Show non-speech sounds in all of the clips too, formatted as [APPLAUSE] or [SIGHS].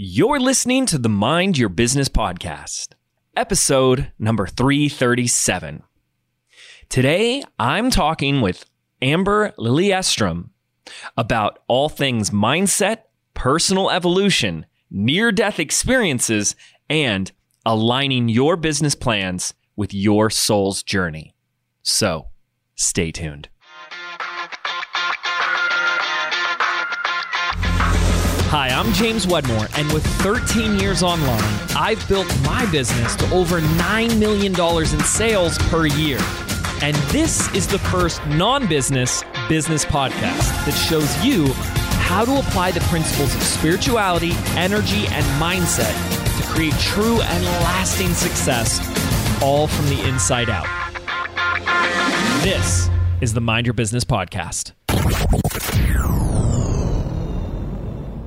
You're listening to the Mind Your Business podcast, episode number 337. Today, I'm talking with Amber Lilyestrom about all things mindset, personal evolution, near death experiences, and aligning your business plans with your soul's journey. So, stay tuned. Hi, I'm James Wedmore, and with 13 years online, I've built my business to over $9 million in sales per year. And this is the first non business business podcast that shows you how to apply the principles of spirituality, energy, and mindset to create true and lasting success, all from the inside out. This is the Mind Your Business podcast.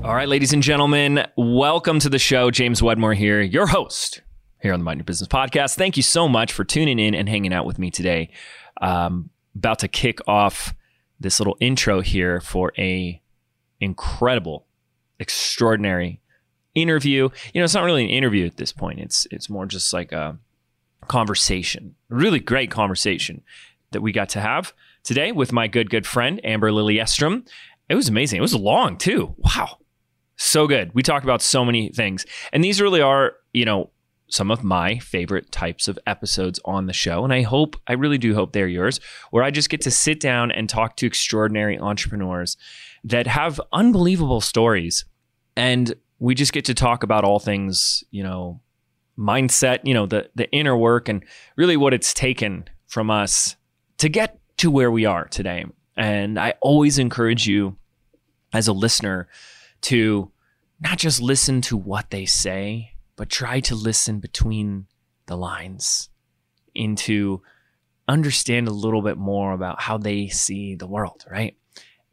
All right, ladies and gentlemen, welcome to the show. James Wedmore here, your host here on the Mind Your Business podcast. Thank you so much for tuning in and hanging out with me today. Um, about to kick off this little intro here for a incredible, extraordinary interview. You know, it's not really an interview at this point. It's it's more just like a conversation, a really great conversation that we got to have today with my good good friend Amber Lilyestrom. It was amazing. It was long too. Wow. So good. We talk about so many things. And these really are, you know, some of my favorite types of episodes on the show. And I hope, I really do hope they're yours, where I just get to sit down and talk to extraordinary entrepreneurs that have unbelievable stories. And we just get to talk about all things, you know, mindset, you know, the the inner work and really what it's taken from us to get to where we are today. And I always encourage you as a listener to not just listen to what they say, but try to listen between the lines into understand a little bit more about how they see the world, right?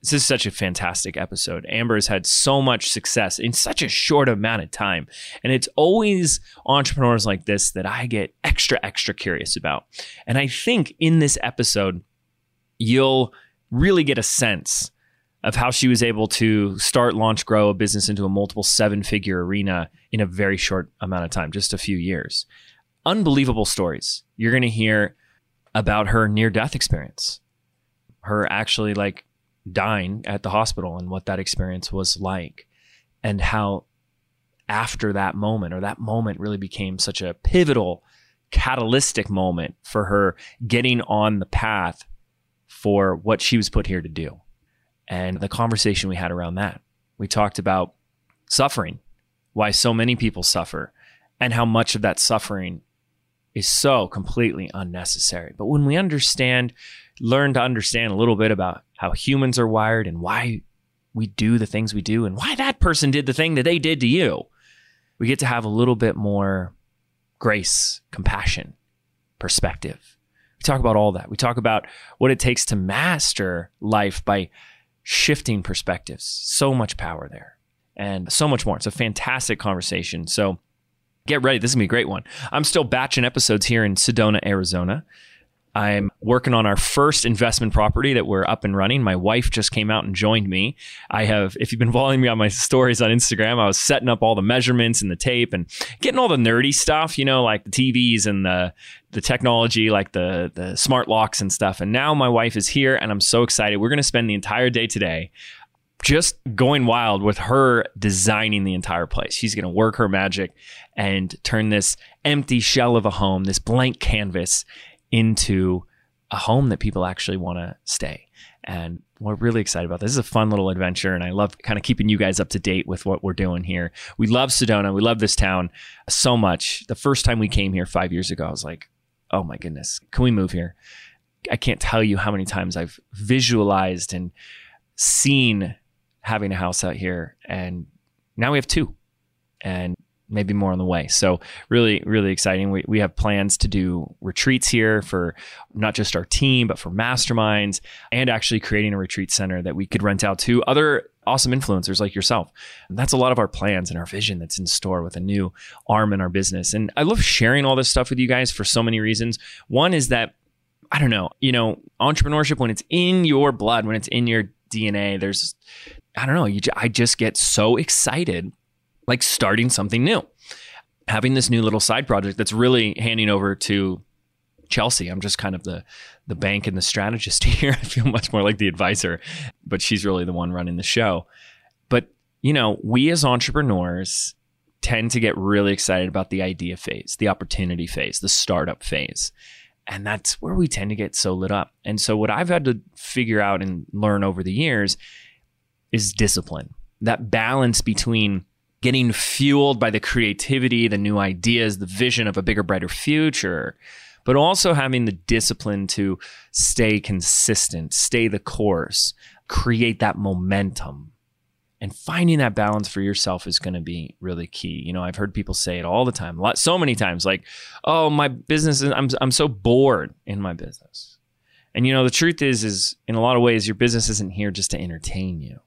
This is such a fantastic episode. Amber has had so much success in such a short amount of time. And it's always entrepreneurs like this that I get extra, extra curious about. And I think in this episode, you'll really get a sense of how she was able to start, launch, grow a business into a multiple seven figure arena in a very short amount of time, just a few years. Unbelievable stories. You're going to hear about her near death experience, her actually like dying at the hospital and what that experience was like, and how after that moment or that moment really became such a pivotal, catalytic moment for her getting on the path for what she was put here to do and the conversation we had around that. We talked about suffering, why so many people suffer, and how much of that suffering is so completely unnecessary. But when we understand, learn to understand a little bit about how humans are wired and why we do the things we do and why that person did the thing that they did to you, we get to have a little bit more grace, compassion, perspective. We talk about all that. We talk about what it takes to master life by shifting perspectives. So much power there and so much more. It's a fantastic conversation. So get ready. This is going to be a great one. I'm still batching episodes here in Sedona, Arizona. I'm working on our first investment property that we're up and running. My wife just came out and joined me. I have, if you've been [LAUGHS] following me on my stories on Instagram, I was setting up all the measurements and the tape and getting all the nerdy stuff, you know, like the TVs and the the technology, like the the smart locks and stuff. And now my wife is here, and I'm so excited. We're going to spend the entire day today just going wild with her designing the entire place. She's going to work her magic and turn this empty shell of a home, this blank canvas, into a home that people actually want to stay. And we're really excited about this. This is a fun little adventure, and I love kind of keeping you guys up to date with what we're doing here. We love Sedona. We love this town so much. The first time we came here five years ago, I was like, oh my goodness, can we move here? I can't tell you how many times I've visualized and seen having a house out here. And now we have two. And maybe more on the way. So really, really exciting. We, we have plans to do retreats here for not just our team, but for masterminds and actually creating a retreat center that we could rent out to other awesome influencers like yourself. And that's a lot of our plans and our vision that's in store with a new arm in our business. And I love sharing all this stuff with you guys for so many reasons. One is that I don't know, you know, entrepreneurship when it's in your blood, when it's in your DNA, there's I don't know, you I just get so excited like starting something new, having this new little side project that's really handing over to Chelsea. I'm just kind of the the bank and the strategist [LAUGHS] here. I feel much more like the advisor, but she's really the one running the show. But you know, we as entrepreneurs tend to get really excited about the idea phase, the opportunity phase, the startup phase. And that's where we tend to get so lit up. And so, what I've had to figure out and learn over the years is discipline, that balance between getting fueled by the creativity, the new ideas, the vision of a bigger, brighter future, but also having the discipline to stay consistent, stay the course, create that momentum. And finding that balance for yourself is going to be really key. You know, I've heard people say it all the time, lot, so many times, like, "Oh, my business is I'm I'm so bored in my business." And you know, the truth is, is in a lot of ways, your business isn't here just to entertain you.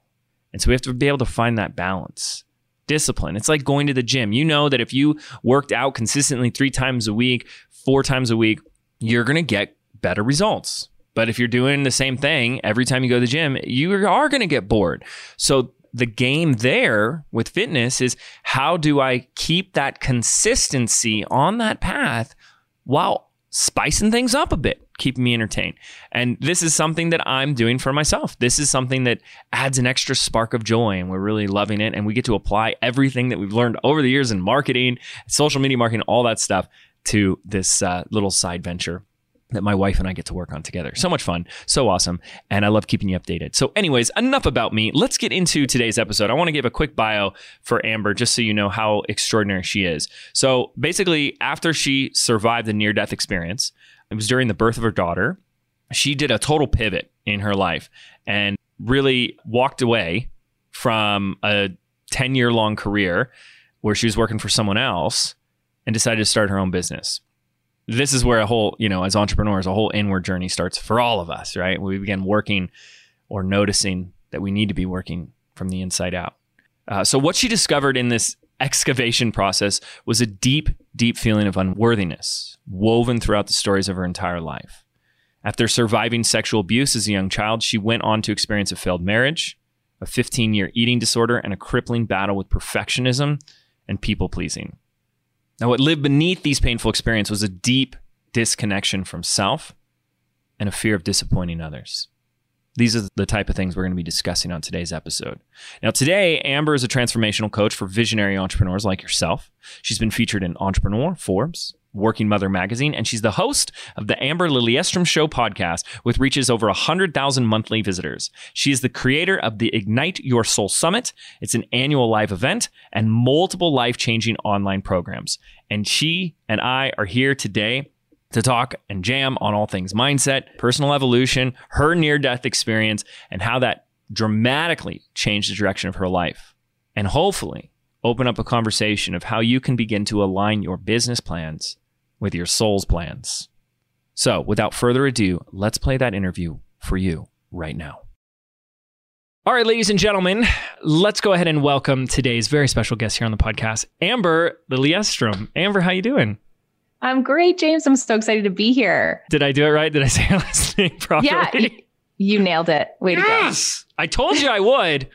And so we have to be able to find that balance discipline. It's like going to the gym. You know that if you worked out consistently three times a week, four times a week, you're going to get better results. But if you're doing the same thing every time you go to the gym, you are going to get bored. So the game there with fitness is how do I keep that consistency on that path while spicing things up a bit, keeping me entertained. And this is something that I'm doing for myself. This is something that adds an extra spark of joy, and we're really loving it. And we get to apply everything that we've learned over the years in marketing, social media marketing, all that stuff to this uh, little side venture that my wife and I get to work on together. So much fun, so awesome, and I love keeping you updated. So, anyways, enough about me. Let's get into today's episode. I want to give a quick bio for Amber just so you know how extraordinary she is. So, basically, after she survived the near death experience, it was during the birth of her daughter, she did a total pivot in her life and really walked away from a 10 year long career where she was working for someone else and decided to start her own business this is where a whole, you know, as entrepreneurs, a whole inward journey starts for all of us, right? We begin working or noticing that we need to be working from the inside out. Uh, so, what she discovered in this excavation process was a deep, deep feeling of unworthiness woven throughout the stories of her entire life. After surviving sexual abuse as a young child, she went on to experience a failed marriage, a 15 year eating disorder, and a crippling battle with perfectionism and people pleasing. Now, what lived beneath these painful experiences was a deep disconnection from self and a fear of disappointing others. These are the type of things we're going to be discussing on today's episode. Now, today, Amber is a transformational coach for visionary entrepreneurs like yourself. She's been featured in Entrepreneur, Forbes, Working Mother magazine, and she's the host of the Amber Lilyestrom Show podcast, which reaches over 100,000 monthly visitors. She is the creator of the Ignite Your Soul Summit. It's an annual live event and multiple life changing online programs. And she and I are here today to talk and jam on all things mindset, personal evolution, her near death experience, and how that dramatically changed the direction of her life. And hopefully, open up a conversation of how you can begin to align your business plans with your soul's plans. So, without further ado, let's play that interview for you right now. All right, ladies and gentlemen, let's go ahead and welcome today's very special guest here on the podcast, Amber Lilyestrom. Amber, how you doing? I'm great, James. I'm so excited to be here. Did I do it right? Did I say your last [LAUGHS] name properly? Yeah, you nailed it. Way yes! to go. Yes. I told you I would.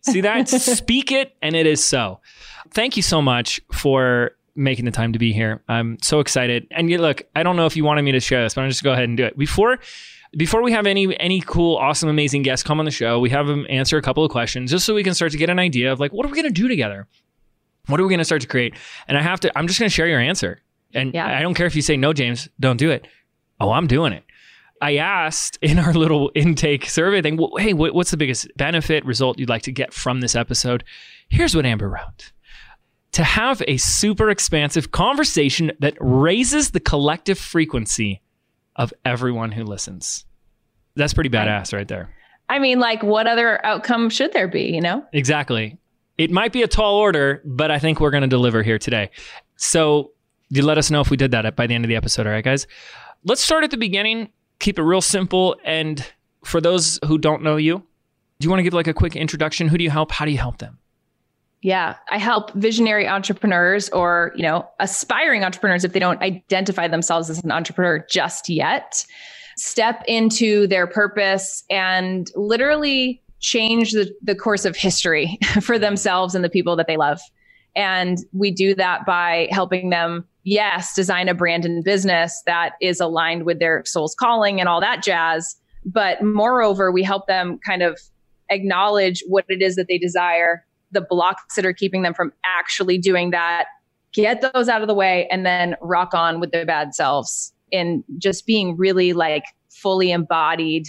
See that? [LAUGHS] Speak it, and it is so. Thank you so much for making the time to be here. I'm so excited. And you look, I don't know if you wanted me to share this, but I'm just gonna go ahead and do it. Before before we have any any cool, awesome, amazing guests come on the show, we have them answer a couple of questions just so we can start to get an idea of like what are we going to do together? What are we going to start to create? And I have to I'm just going to share your answer. And yeah. I don't care if you say no, James, don't do it. Oh, I'm doing it. I asked in our little intake survey thing, well, hey, what's the biggest benefit result you'd like to get from this episode? Here's what Amber wrote to have a super expansive conversation that raises the collective frequency of everyone who listens. That's pretty badass right there. I mean, like, what other outcome should there be, you know? Exactly. It might be a tall order, but I think we're going to deliver here today. So, you let us know if we did that by the end of the episode. All right, guys? Let's start at the beginning, keep it real simple. And for those who don't know you, do you want to give like a quick introduction? Who do you help? How do you help them? Yeah, I help visionary entrepreneurs or, you know, aspiring entrepreneurs if they don't identify themselves as an entrepreneur just yet, step into their purpose and literally change the, the course of history [LAUGHS] for themselves and the people that they love. And we do that by helping them, yes, design a brand and business that is aligned with their soul's calling and all that jazz. But moreover, we help them kind of acknowledge what it is that they desire, the blocks that are keeping them from actually doing that, get those out of the way, and then rock on with their bad selves in just being really like fully embodied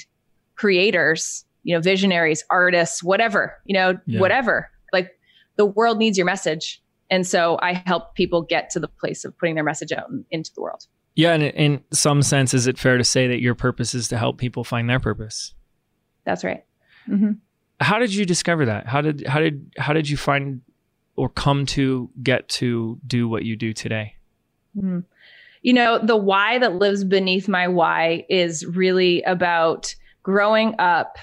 creators, you know, visionaries, artists, whatever, you know, yeah. whatever. Like the world needs your message. And so I help people get to the place of putting their message out into the world. Yeah. And in some sense, is it fair to say that your purpose is to help people find their purpose? That's right. Mm-hmm. How did you discover that? How did, how did, how did you find or come to get to do what you do today? Mm-hmm. You know, the why that lives beneath my why is really about growing up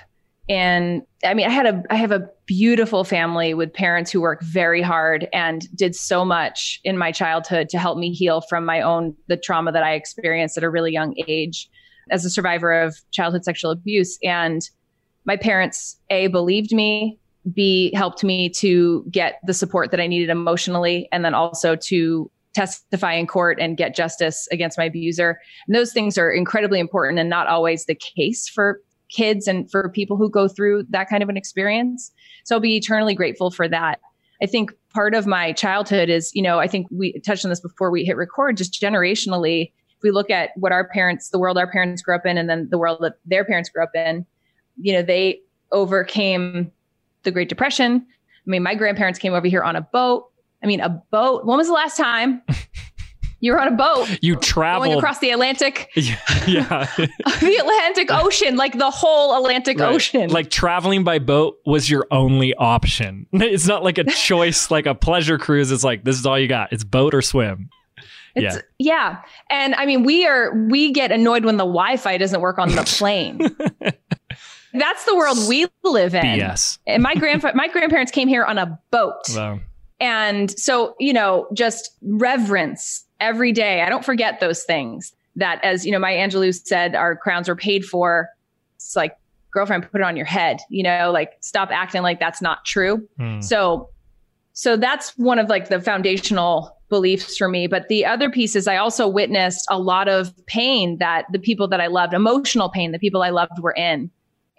and I mean, I had a I have a beautiful family with parents who work very hard and did so much in my childhood to help me heal from my own the trauma that I experienced at a really young age as a survivor of childhood sexual abuse. And my parents a believed me, b helped me to get the support that I needed emotionally, and then also to testify in court and get justice against my abuser. And those things are incredibly important and not always the case for kids and for people who go through that kind of an experience. So I'll be eternally grateful for that. I think part of my childhood is, you know, I think we touched on this before we hit record, just generationally, if we look at what our parents, the world our parents grew up in, and then the world that their parents grew up in, you know, they overcame the Great Depression. I mean, my grandparents came over here on a boat. I mean, a boat. When was the last time [LAUGHS] you were on a boat. You traveled going across the Atlantic. [LAUGHS] Yeah, yeah. [LAUGHS] the Atlantic Ocean, like the whole Atlantic right. Ocean. Like traveling by boat was your only option. It's not like a choice, like a pleasure cruise. It's like this is all you got. It's boat or swim. It's, yeah. Yeah. And I mean, we are we get annoyed when the Wi-Fi doesn't work on the plane. That's the world we live in. Yes. And my grandpa [LAUGHS] my grandparents came here on a boat. Wow. And so, you know, just reverence every day. I don't forget those things that, as you know, Maya Angelou said, our crowns are paid for. It's like, girlfriend, put it on your head, you know, like stop acting like that's not true. Mm. So, so that's one of like the foundational beliefs for me. But the other piece is I also witnessed a lot of pain that the people that I loved, emotional pain, the people I loved were in.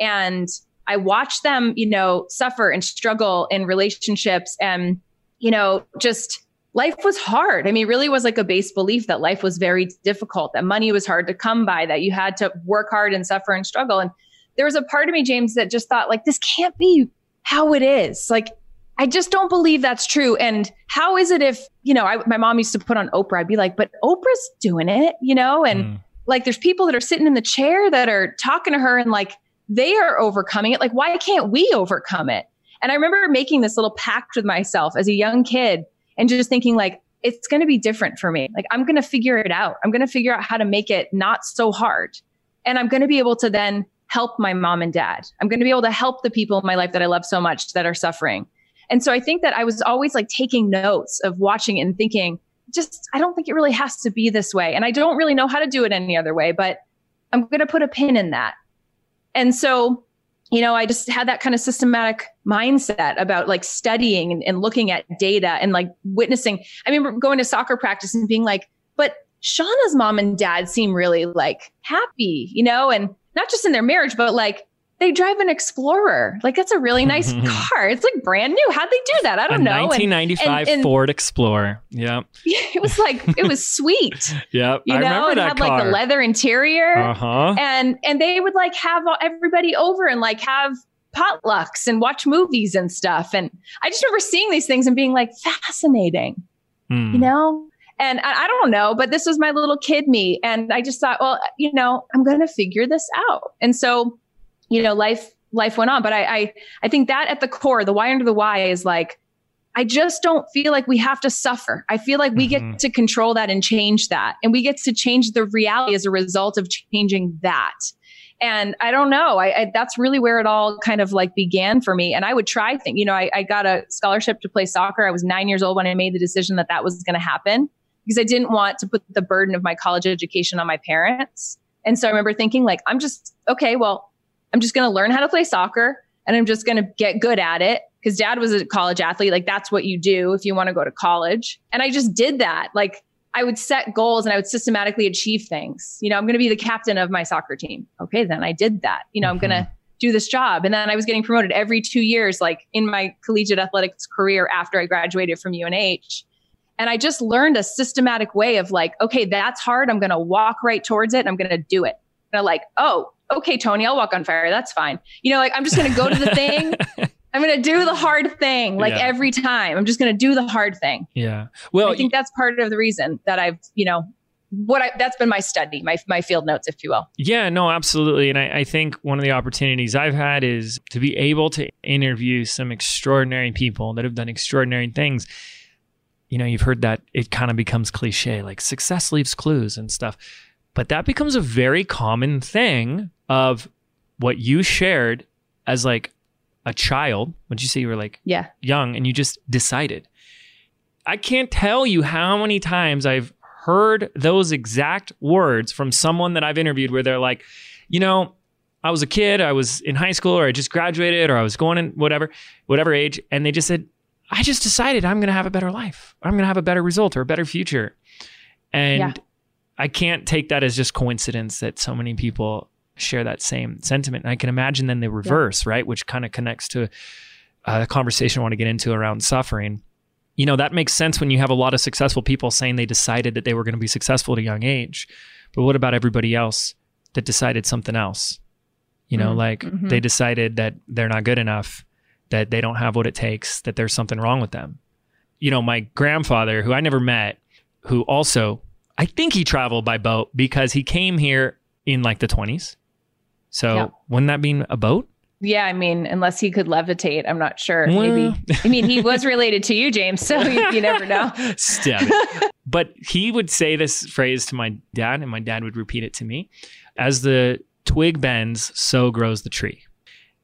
And I watched them, you know, suffer and struggle in relationships and, you know, just life was hard. I mean, really was like a base belief that life was very difficult, that money was hard to come by, that you had to work hard and suffer and struggle. And there was a part of me, James, that just thought, like, this can't be how it is. Like, I just don't believe that's true. And how is it if, you know, I, my mom used to put on Oprah, I'd be like, but Oprah's doing it, you know? And mm. like, there's people that are sitting in the chair that are talking to her and like, they are overcoming it. Like, why can't we overcome it? And I remember making this little pact with myself as a young kid and just thinking like it's going to be different for me. Like I'm going to figure it out. I'm going to figure out how to make it not so hard. And I'm going to be able to then help my mom and dad. I'm going to be able to help the people in my life that I love so much that are suffering. And so I think that I was always like taking notes of watching and thinking, just, I don't think it really has to be this way. And I don't really know how to do it any other way, but I'm going to put a pin in that. And so you know, I just had that kind of systematic mindset about like studying and, and, looking at data and like witnessing. I remember going to soccer practice and being like, but Shauna's mom and dad seem really like happy, you know, and not just in their marriage, but like they drive an Explorer. Like that's a really nice [LAUGHS] car. It's like brand new. How'd they do that? I don't a know. 1995 and, and, Ford Explorer. [LAUGHS] Yeah. It was like it was sweet. [LAUGHS] yep. You I know, it had car. like the leather interior. Uh-huh. And and they would like have everybody over and like have potlucks and watch movies and stuff. And I just remember seeing these things and being like fascinating. Mm. You know? And I, I, don't know, but this was my little kid me. And I just thought, well, you know, I'm going to figure this out. And so you know, life life went on. But I, I I think that at the core, the why under the why is like, I just don't feel like we have to suffer. I feel like we mm-hmm. get to control that and change that. And we get to change the reality as a result of changing that. And I don't know. I, I, that's really where it all kind of like began for me. And I would try think, you know, I, I got a scholarship to play soccer. I was nine years old when I made the decision that that was going to happen because I didn't want to put the burden of my college education on my parents. And so I remember thinking like, I'm just, okay, well, I'm just going to learn how to play soccer and I'm just going to get good at it. because dad was a college athlete. Like that's what you do if you want to go to college. And I just did that. Like I would set goals and I would systematically achieve things. You know, I'm going to be the captain of my soccer team. Okay, then I did that. You know, mm-hmm. I'm going to do this job. And then I was getting promoted every two years, like in my collegiate athletics career after I graduated from UNH. And I just learned a systematic way of like, okay, that's hard. I'm going to walk right towards it and I'm going to do it. And I'm like, oh, okay, Tony, I'll walk on fire. That's fine. You know, like I'm just going to go to the thing. [LAUGHS] I'm going to do the hard thing like yeah. every time. I'm just going to do the hard thing. Yeah. Well, I think that's part of the reason that I've, you know, what I, that's been my study, my, my field notes, if you will. Yeah, no, absolutely. And I, I think one of the opportunities I've had is to be able to interview some extraordinary people that have done extraordinary things. You know, you've heard that it kind of becomes cliche, like success leaves clues and stuff. But that becomes a very common thing of what you shared as like a child. Would you say you were like yeah young and you just decided? I can't tell you how many times I've heard those exact words from someone that I've interviewed where they're like, you know, I was a kid, I was in high school, or I just graduated, or I was going in whatever, whatever age, and they just said, I just decided I'm going to have a better life. I'm going to have a better result or a better future. And yeah. I can't take that as just coincidence that so many people share that same sentiment. And I can imagine then the reverse, yeah. right? Which kind of connects to uh, a conversation I want to get into around suffering. You know, that makes sense when you have a lot of successful people saying they decided that they were going to be successful at a young age. But what about everybody else that decided something else? You know, mm-hmm. like mm-hmm. they decided that they're not good enough, that they don't have what it takes, that there's something wrong with them. You know, my grandfather, who I never met, who also I think he traveled by boat because he came here in like the 20s. So yeah. wouldn't that be a boat? Yeah, I mean, unless he could levitate, I'm not sure. Well, Maybe. I mean, he was related to you, James, so you, you never know. [LAUGHS] Stab. But he would say this phrase to my dad, and my dad would repeat it to me as the twig bends, so grows the tree.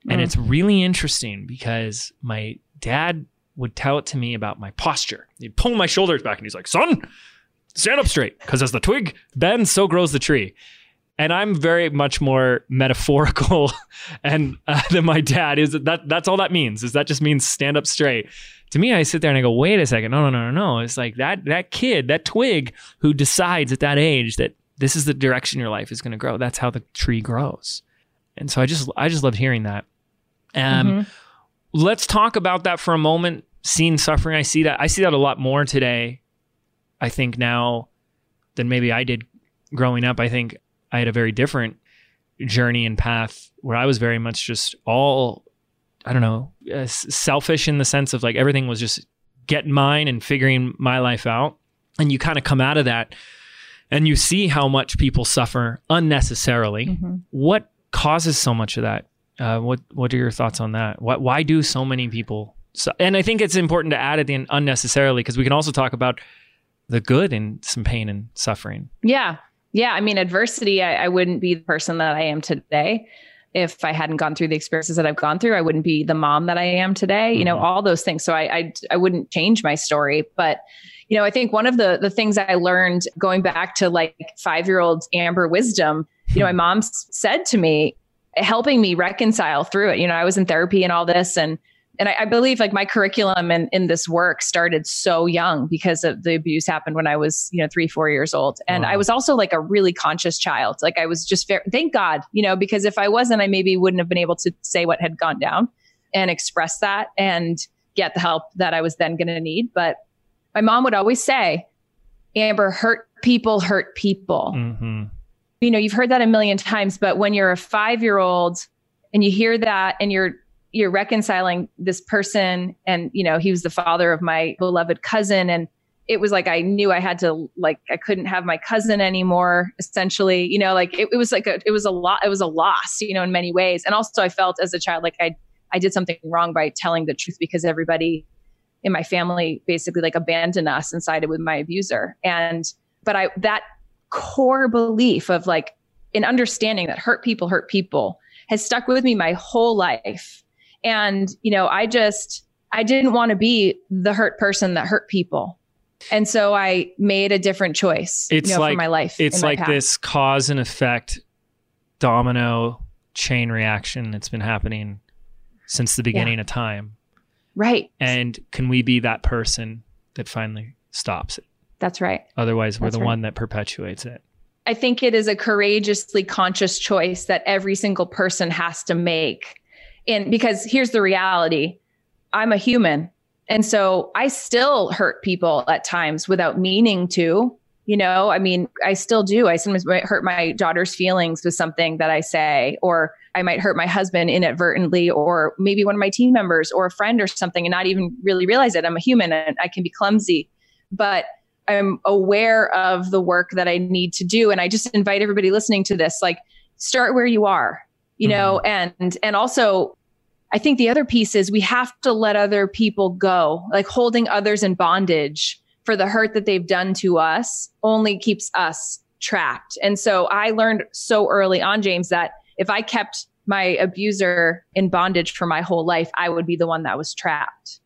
And mm. it's really interesting because my dad would tell it to me about my posture. He'd pull my shoulders back and he's like, son, stand up straight because as the twig bends, so grows the tree. And I'm very much more metaphorical [LAUGHS] and uh, than my dad is that that's all that means is that just means stand up straight. To me, I sit there and I go, wait a second, no, no, no, no, no. It's like that that kid, that twig who decides at that age that this is the direction your life is going to grow. That's how the tree grows. And so I just I just loved hearing that. Um, mm-hmm. let's talk about that for a moment. Seeing suffering, I see that I see that a lot more today I think now than maybe I did growing up. I think I had a very different journey and path where I was very much just all, I don't know, uh, selfish in the sense of like everything was just getting mine and figuring my life out. And you kind of come out of that and you see how much people suffer unnecessarily. Mm-hmm. What causes so much of that? Uh, what What are your thoughts on that? Why, why do so many people? So, and I think it's important to add at the end unnecessarily because we can also talk about the good in some pain and suffering. Yeah. Yeah. I mean, adversity, I, I wouldn't be the person that I am today if I hadn't gone through the experiences that I've gone through, I wouldn't be the mom that I am today. You know, mm-hmm. all those things. So I, I, I wouldn't change my story. But you know, I think one of the the things I learned going back to like five year old Amber wisdom. You know, my mom said to me, helping me reconcile through it. You know, I was in therapy and all this, and and I, I, believe like my curriculum in, in this work started so young because of the abuse happened when I was, you know, three, four years old. And wow. I was also like a really conscious child. Like I was just very, thank God, you know, because if I wasn't, I maybe wouldn't have been able to say what had gone down and express that and get the help that I was then going to need. But my mom would always say, Amber, hurt people hurt people. Mm-hmm. You know, you've heard that a million times, but when you're a five year old and you hear that and you're you're reconciling this person and you know he was the father of my beloved cousin. And it was like i knew i had to like i couldn't have my cousin anymore essentially you know like it, it was like a it was a lot it was a loss you know in many ways. And also i felt as a child like i i did something wrong by telling the truth because everybody in my family basically like abandoned us and sided with my abuser. And but i that core belief of like an understanding that hurt people hurt people has stuck with me my whole life and, you know, I just, I didn't want to be the hurt person that hurt people. And so I made a different choice it's you know, like, my life. It's like this cause and effect domino chain reaction that's been happening since the beginning yeah. of time. Right. And can we be that person that finally stops it? That's right. Otherwise, we're That's the right. one that perpetuates it. I think it is a courageously conscious choice that every single person has to make. And because here's the reality I'm a human. And so I still hurt people at times without meaning to. You know, I mean, I still do. I sometimes might hurt my daughter's feelings with something that I say, or I might hurt my husband inadvertently, or maybe one of my team members or a friend or something, and not even really realize it. I'm a human and I can be clumsy. But I'm aware of the work that I need to do. And I just invite everybody listening to this, like start where you are, you know, and and also I think the other piece is we have to let other people go. Like holding others in bondage for the hurt that they've done to us only keeps us trapped. And so I learned so early on, James, that if I kept my abuser in bondage for my whole life, I would be the one that was trapped.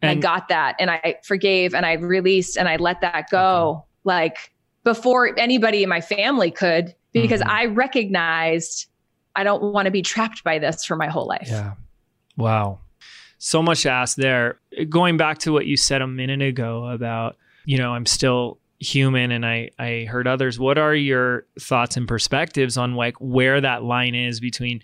And I got that and I forgave and I released and I let that go like before anybody in my family could because Mhm. I recognized I don't want to be trapped by this for my whole life. Yeah. Wow. So much to ask there. Going back to what you said a minute ago about, you know, I'm still human and I, I hurt others. What are your thoughts and perspectives on like where that line is between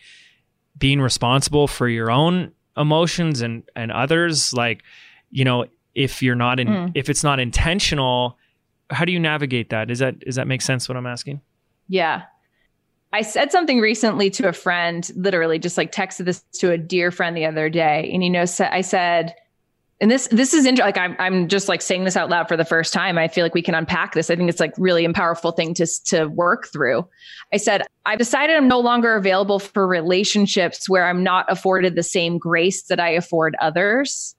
being responsible for your own emotions and, and others? Like, you know, if you're not in, Mm. if it's not intentional, how do you navigate that? Is that, does that make sense what I'm asking? Yeah. I said something recently to a friend, literally just like texted this to a dear friend the other day. And, you know, I said, and this, this is interesting. like, I'm, I'm just like saying this out loud for the first time. I feel like we can unpack this. I think it's like really a powerful thing to, to work through. I said, I've decided I'm no longer available for relationships where I'm not afforded the same grace that I afford others.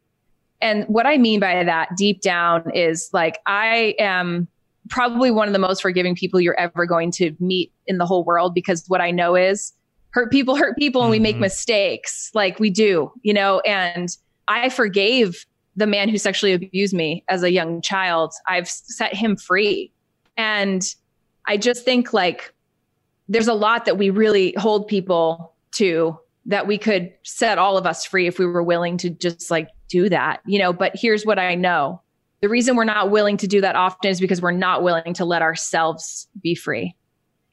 And what I mean by that deep down is like, I am probably one of the most forgiving people you're ever going to meet in the whole world because what I know is hurt people hurt people and we make Mhm. mistakes like we do, you know, and I forgave the man who sexually abused me as a young child. I've set him free. And I just think like there's a lot that we really hold people to that we could set all of us free if we were willing to just like do that, you know, but here's what I know the reason we're not willing to do that often is because we're not willing to let ourselves be free.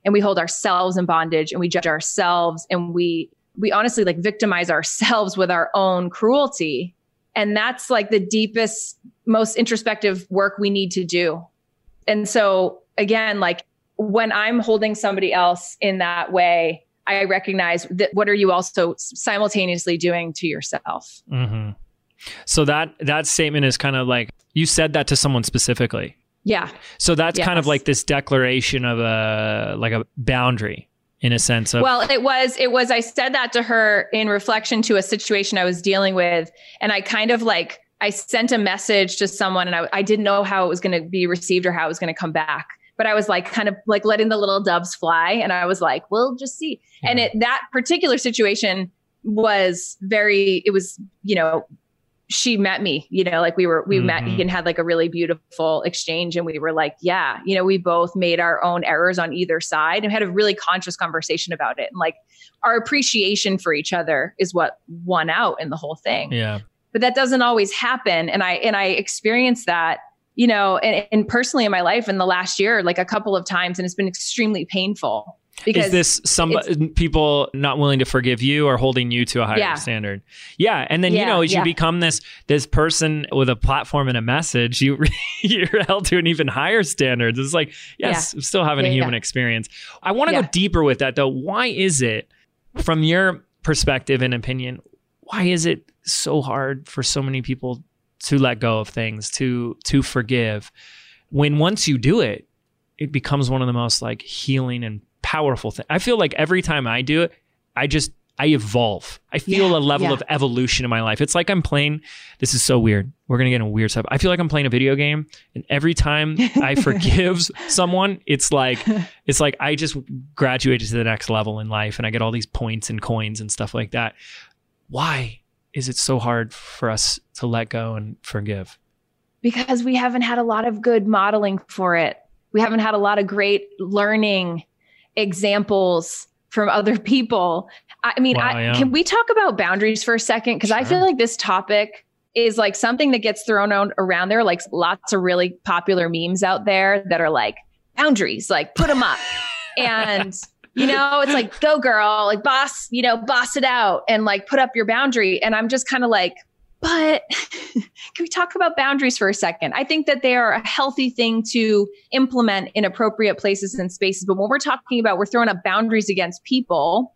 And we hold ourselves in bondage and we judge ourselves and we we honestly like victimize ourselves with our own cruelty. And that's like the deepest most introspective work we need to do. And so again like when i'm holding somebody else in that way i recognize that what are you also simultaneously doing to yourself? Mm-hmm. So that, that statement is kind of like, you said that to someone specifically. yeah So that's kind of like this declaration of a like a boundary in a sense of Well, it was it was I said that to her in reflection to a situation I was dealing with and I kind of like I sent a message to someone and I, I didn't know how it was going to be received or how it was going to come back. But I was like kind of like letting the little doves fly and I was like, we'll just see. And it that particular situation was very it was, you know, she met me, you know, like we were, we met Mhm. and had like a really beautiful exchange. And we were like, yeah, you know, we both made our own errors on either side and had a really conscious conversation about it. And like our appreciation for each other is what won out in the whole thing. yeah. But that doesn't always happen. And I, and I experienced that, you know, and, and personally in my life in the last year, like a couple of times, and it's been extremely painful because Is this some people not willing to forgive you or holding you to a higher Yeah. standard? Yeah, and then you know as you become this this person with a platform and a message, you [LAUGHS] you're held to an even higher standard. It's like yes, I'm still having a human yeah. experience. I want to go deeper with that though. Why is it, from your perspective and opinion, why is it so hard for so many people to let go of things, to to forgive, when once you do it, it becomes one of the most like healing and powerful thing. I feel like every time I do it, I just I evolve. I feel Yeah, a level yeah. of evolution in my life. It's like I'm playing. This is so weird. We're gonna get in a weird stuff. I feel like I'm playing a video game, and every time I [LAUGHS] forgive someone, it's like [LAUGHS] it's like I just graduated to the next level in life, and I get all these points and coins and stuff like that. Why is it so hard for us to let go and forgive? because we haven't had a lot of good modeling for it. We haven't had a lot of great learning examples from other [LAUGHS] people. I mean, Wow, I, yeah. can we talk about boundaries for a second? Because I feel like this topic is like something that gets thrown around there, like lots of really popular memes out there that are like boundaries, like put them up. [LAUGHS] and you know, it's like go girl, like boss, you know, boss it out and like put up your boundary. And I'm just kind of like, but [LAUGHS] can we talk about boundaries for a second? I think that they are a healthy thing to implement in appropriate places and spaces. But when we're talking about we're throwing up boundaries against people,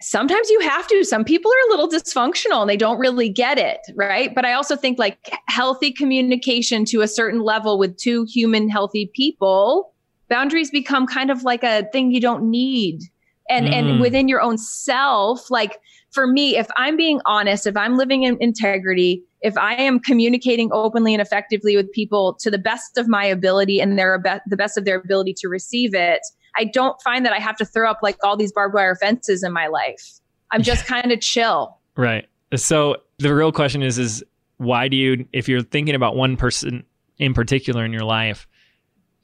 sometimes you have to. Some people are a little dysfunctional and they don't really get it, right? But I also think like healthy communication to a certain level with two human healthy people, boundaries become kind of like a thing you don't need. And mm. and within your own self, like for me, if I'm being honest, if I'm living in integrity, if I am communicating openly and effectively with people to the best of my ability and they're the best of their ability to receive it, I don't find that I have to throw up like all these barbed wire fences in my life. I'm just [LAUGHS] kind of chill. Right. So the real question is is why do you if you're thinking about one person in particular in your life,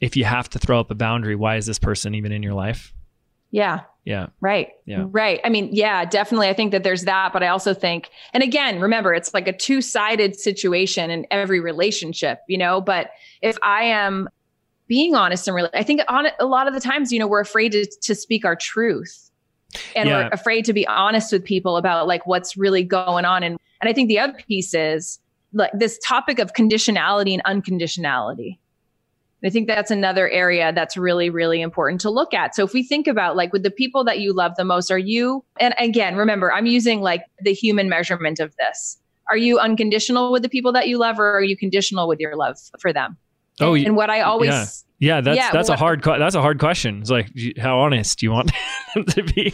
if you have to throw up a boundary, why is this person even in your life? Yeah. Yeah. Right. Yeah. Right. I mean, yeah, definitely. I think that there's that, but I also think, and again, remember, it's like a two sided situation in every relationship, you know. But if I am being honest and really, I think on a lot of the times, you know, we're afraid to, to speak our truth and yeah. we're afraid to be honest with people about like what's really going on. And, and I think the other piece is like this topic of conditionality and unconditionality. I think that's another area that's really, really important to look at. So if we think about like with the people that you love the most, are you, and again, remember, I'm using like the human measurement of this. Are you unconditional with the people that you love or are you conditional with your love for them? Oh, and, and what I always yeah. Yeah, that's yeah, that's what, a hard that's a hard question. It's like how honest do you want [LAUGHS] to be?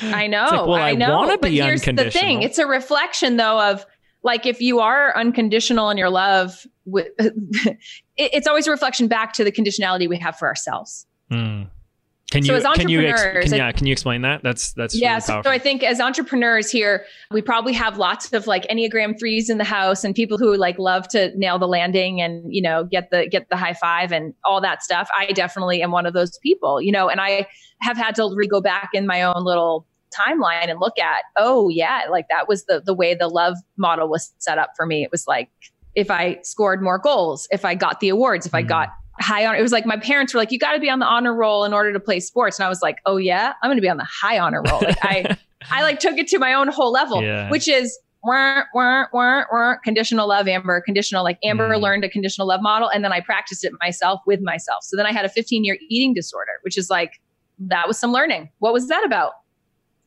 I [LAUGHS] know. Like, well, I, I know. want to be here's the thing: it's a reflection, though, of like if you are unconditional in your love, [LAUGHS] it's always a reflection back to the conditionality we have for ourselves. Mm. Can you, so can you, can, yeah, can you explain that? That's, that's, yeah. Really so I think as entrepreneurs here, we probably have lots of like Enneagram threes in the house and people who like love to nail the landing and, you know, get the, get the high five and all that stuff. I definitely am one of those people, you know, and I have had to re go back in my own little timeline and look at, oh yeah, like that was the, the way the love model was set up for me. It was like, if I scored more goals, if I got the awards, if I mm. got high honor. It was like my parents were like, you got to be on the honor roll in order to play sports. And I was like, oh yeah, I'm going to be on the high honor roll. Like I, [LAUGHS] I like took it to my own whole level, yeah. which is wah, wah, wah, conditional love, Amber, conditional, like Amber mm. learned a conditional love model. And then I practiced it myself with myself. So then I had a 15 year eating disorder, which is like, that was some learning. What was that about?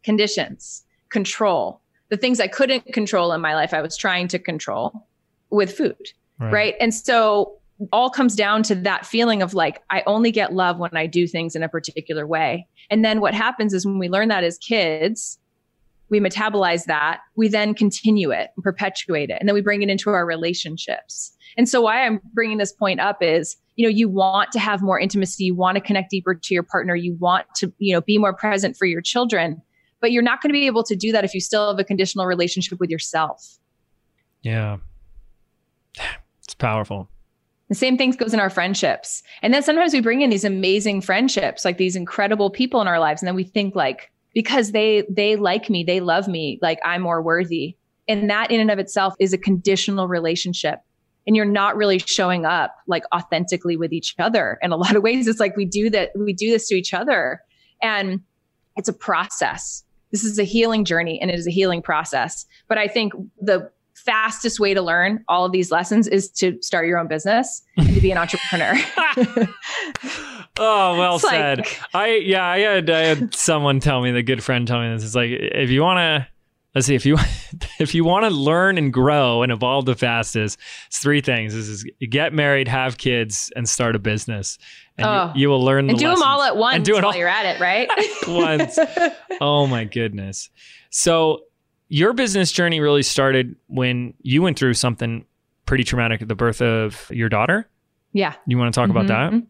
Conditions, control, the things I couldn't control in my life, I was trying to control with food. Right. right? And so all comes down to that feeling of like, I only get love when I do things in a particular way. And then what happens is when we learn that as kids, we metabolize that, we then continue it and perpetuate it. And then we bring it into our relationships. And so why I'm bringing this point up is, you know, you want to have more intimacy, you want to connect deeper to your partner, you want to, you know, be more present for your children, but you're not going to be able to do that if you still have a conditional relationship with yourself. Yeah. Powerful. The same thing goes in our friendships. And then sometimes we bring in these amazing friendships, like these incredible people in our lives. And then we think like, because they, they like me, they love me, like I'm more worthy. And that in and of itself is a conditional relationship. And you're not really showing up like authentically with each other. In a lot of ways, it's like we do that, we do this to each other. And it's a process. This is a healing journey and it is a healing process. But I think the fastest way to learn all of these lessons is to start your own business and to be an [LAUGHS] entrepreneur. [LAUGHS] oh, well it's said. Like, I yeah, I had I had someone tell me, the good friend tell me this. It's like if you want to let's see if you [LAUGHS] if you want to learn and grow and evolve the fastest, it's three things. This is get married, have kids, and start a business. And oh, you, you, will learn and do them all at once and do it while all, you're at it, right? once. Oh my goodness. So your business journey really started when you went through something pretty traumatic at the birth of your daughter. Yeah. You want to talk mm-hmm. about that?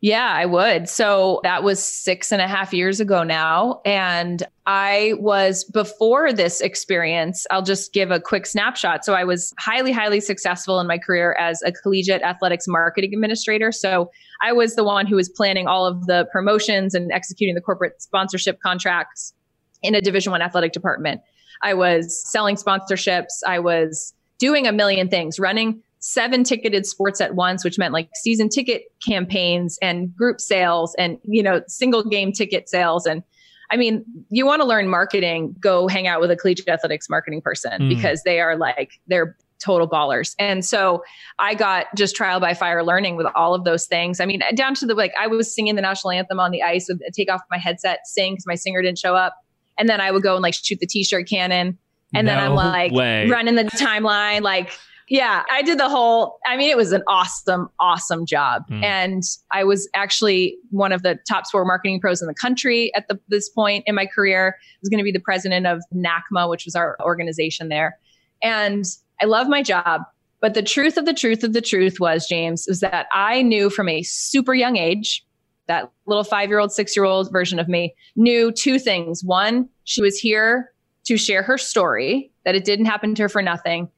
Yeah, I would. So that was six and a half years ago now. And I was before this experience, I'll just give a quick snapshot. So I was highly, highly successful in my career as a collegiate athletics marketing administrator. So I was the one who was planning all of the promotions and executing the corporate sponsorship contracts in a division one athletic department. I was selling sponsorships. I was doing a million things, running seven ticketed sports at once, which meant like season ticket campaigns and group sales and, you know, single game ticket sales. And I mean, you want to learn marketing, go hang out with a collegiate athletics marketing person mm. because they are like, they're total ballers. And so I got just trial by fire learning with all of those things. I mean, down to the like, I was singing the national anthem on the ice with take off my headset, sing because my singer didn't show up. And then I would go and like shoot the t shirt cannon. And no then I'm like way. running the timeline, like yeah, I did the whole, I mean, it was an awesome, awesome job. Mm. And I was actually one of the top sport marketing pros in the country at the, this point in my career. I was going to be the president of NACMA, which was our organization there. And I love my job. But the truth of the truth of the truth was, James, was that I knew from a super young age, that little five year old, six year old version of me knew two things. One, she was here to share her story, that it didn't happen to her for nothing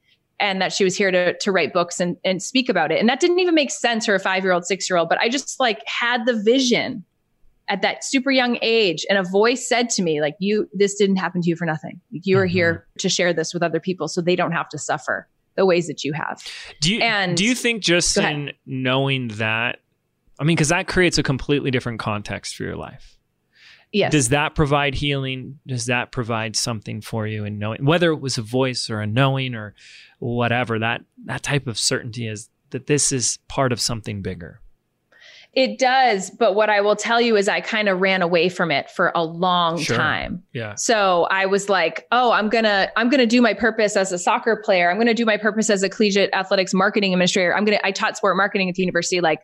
and that she was here to to write books and and speak about it. And that didn't even make sense for a five year old, six year old. But I just like had the vision at that super young age, and a voice said to me, like, "You, this didn't happen to you for nothing. You are mm-hmm. here to share this with other people, so they don't have to suffer the ways that you have." Do you and do you think just in knowing that? I mean, because that creates a completely different context for your life. Yes. Does that provide healing? Does that provide something for you in knowing whether it was a voice or a knowing or whatever that that type of certainty is that this is part of something bigger? It does, but what I will tell you is I kind of ran away from it for a long sure. time. Yeah. So I was like, "Oh, I'm going to I'm going to do my purpose as a soccer player. I'm going to do my purpose as a collegiate athletics marketing administrator. I'm going to I taught sport marketing at the university like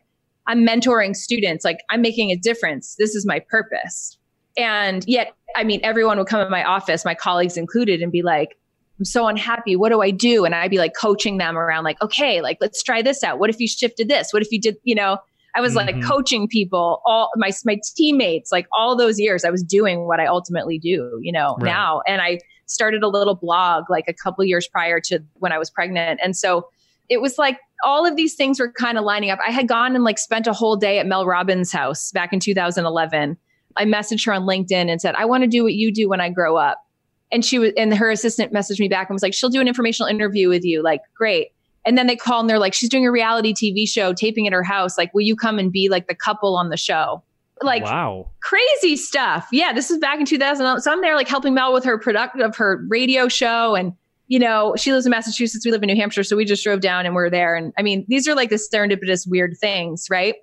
I'm mentoring students, like I'm making a difference. This is my purpose." And yet, I mean, everyone would come in my office, my colleagues included, and be like, I'm so unhappy. What do I do? And I'd be like coaching them around, like, okay, like, let's try this out. What if you shifted this? What if you did, you know, I was mm-hmm. like coaching people, all my, my teammates, like all those years, I was doing what I ultimately do, you know, right. now. And I started a little blog like a couple years prior to when I was pregnant. And so it was like all of these things were kind of lining up. I had gone and like spent a whole day at Mel Robbins' house back in 2011 I messaged her on LinkedIn and said, I want to do what you do when I grow up. And she was, and her assistant messaged me back and was like, she'll do an informational interview with you. Like, great. And then they call and they're like, she's doing a reality TV show, taping at her house. Like, will you come and be like the couple on the show? Like, wow, crazy stuff. Yeah, this is back in 2000. So I'm there like helping Mel with her product of her radio show. And, you know, she lives in Massachusetts. We live in New Hampshire. So we just drove down and we're there. And I mean, these are like the serendipitous weird things, right?